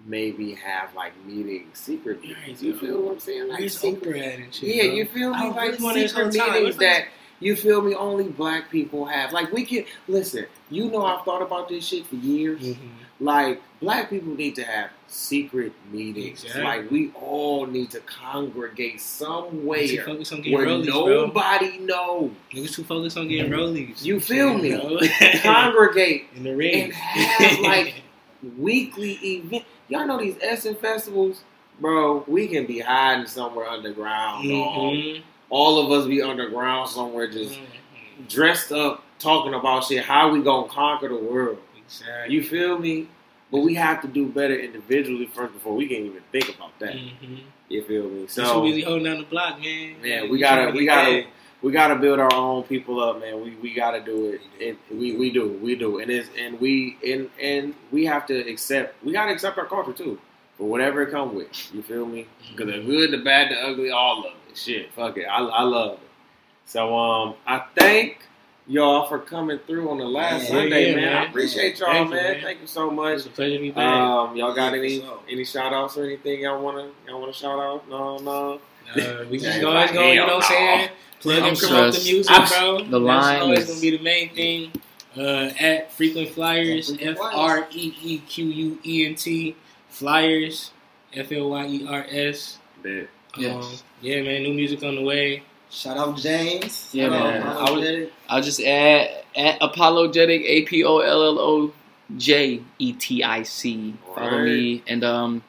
maybe have like meetings, secret meetings. You feel what I'm saying? Like
Where's
secret
and shit?
Yeah,
bro?
you feel me?
I
like
really
secret meetings that you feel me only black people have. Like we can listen. You know, I've thought about this shit for years.
Mhm.
Like black people need to have secret meetings.
Exactly.
Like we all need to congregate somewhere
on getting
where
rollies, bro.
nobody knows.
Niggas too focused on getting rollies.
You feel me? [LAUGHS] Congregate
in the ring
and have like [LAUGHS] weekly event. Y'all know these Essence festivals, bro. We can be hiding somewhere underground.
Mhm.
All of us be underground somewhere, just
Mhm.
dressed up, talking about shit. How we gonna conquer the world?
Exactly.
You feel me? But we have to do better individually first before we can even think about that.
Mhm.
You feel me? So
too busy holding down the block, man.
Yeah,
You
we gotta- we gotta- we gotta build our own people up, man. We we gotta do it. And we we do we do, and it's and we and and we have to accept. We gotta accept our culture too, for whatever it come with. You feel me? Because the good, the bad, the ugly, all of it. Shit, fuck it. I I love it. So um, I thank y'all for coming through on the last
Yeah,
Sunday,
yeah,
man. I appreciate y'all,
Thank you,
man.
man.
Thank you so much.
It's a pleasure to be back.
Um, y'all got any any shout outs or anything y'all wanna y'all wanna shout out? No, no.
Uh, we just
Yeah,
always
like,
gonna, you know what I'm saying? Plug
I'm
and promote the music,
I'm-
bro.
the
That's
line
always
is-
gonna be the main thing. Uh, at Freequent Flyers,
Freequent
F
Flyers.
R E E Q U E N T Flyers, F L Y E R S.
Yes.
Um, yeah, man, new music on the way.
Shout out James.
Yeah,
Shout
man. I was-
ApolloJetic.
I'll just add at ApolloJetic A P O L L O J E T I C. Follow
Right.
me and um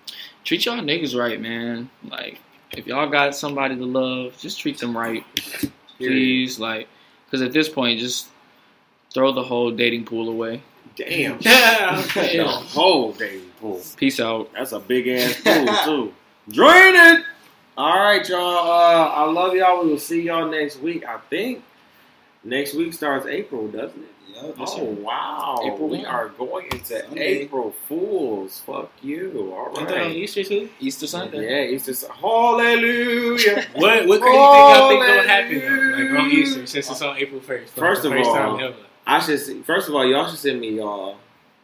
treat y'all niggas right, man. Like if y'all got somebody to love, just treat them right, [LAUGHS] please. Like, because at this point, just throw the whole dating pool away.
Damn. [LAUGHS]
Yeah, [LAUGHS]
the whole dating pool.
Peace out.
That's a big ass pool too. Drain it. All right, y'all. Uh, I love y'all. We will see y'all next week. I think next week starts April, doesn't it?
Yep.
oh wow!
April
we
one.
are going into
Sunday.
April Fools. Fuck you. All
Ain't that on. Easter too?
Easter Sunday.
Yeah, Easter. just hallelujah. [LAUGHS]
What what crazy thing y'all think gonna happen though? Like on Easter, since it's on April first.
First of
first
all,
time ever.
I should see, first of all, y'all should send me y'all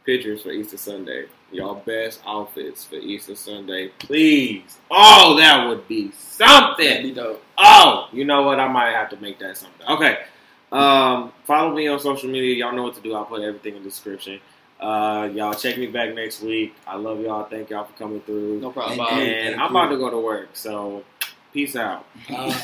pictures for Easter Sunday. Y'all best outfits for Easter Sunday, please. Oh, that would be something.
be dope.
Oh, you know what? I might have to make that something. Okay. Um, follow me on social media. Y'all know what to do. I'll put everything in the description. Uh, y'all check me back next week. I love y'all. Thank y'all for coming through.
No problem.
Thank
Bob.
you.
And I'm about to go to work. So, peace out.
Uh,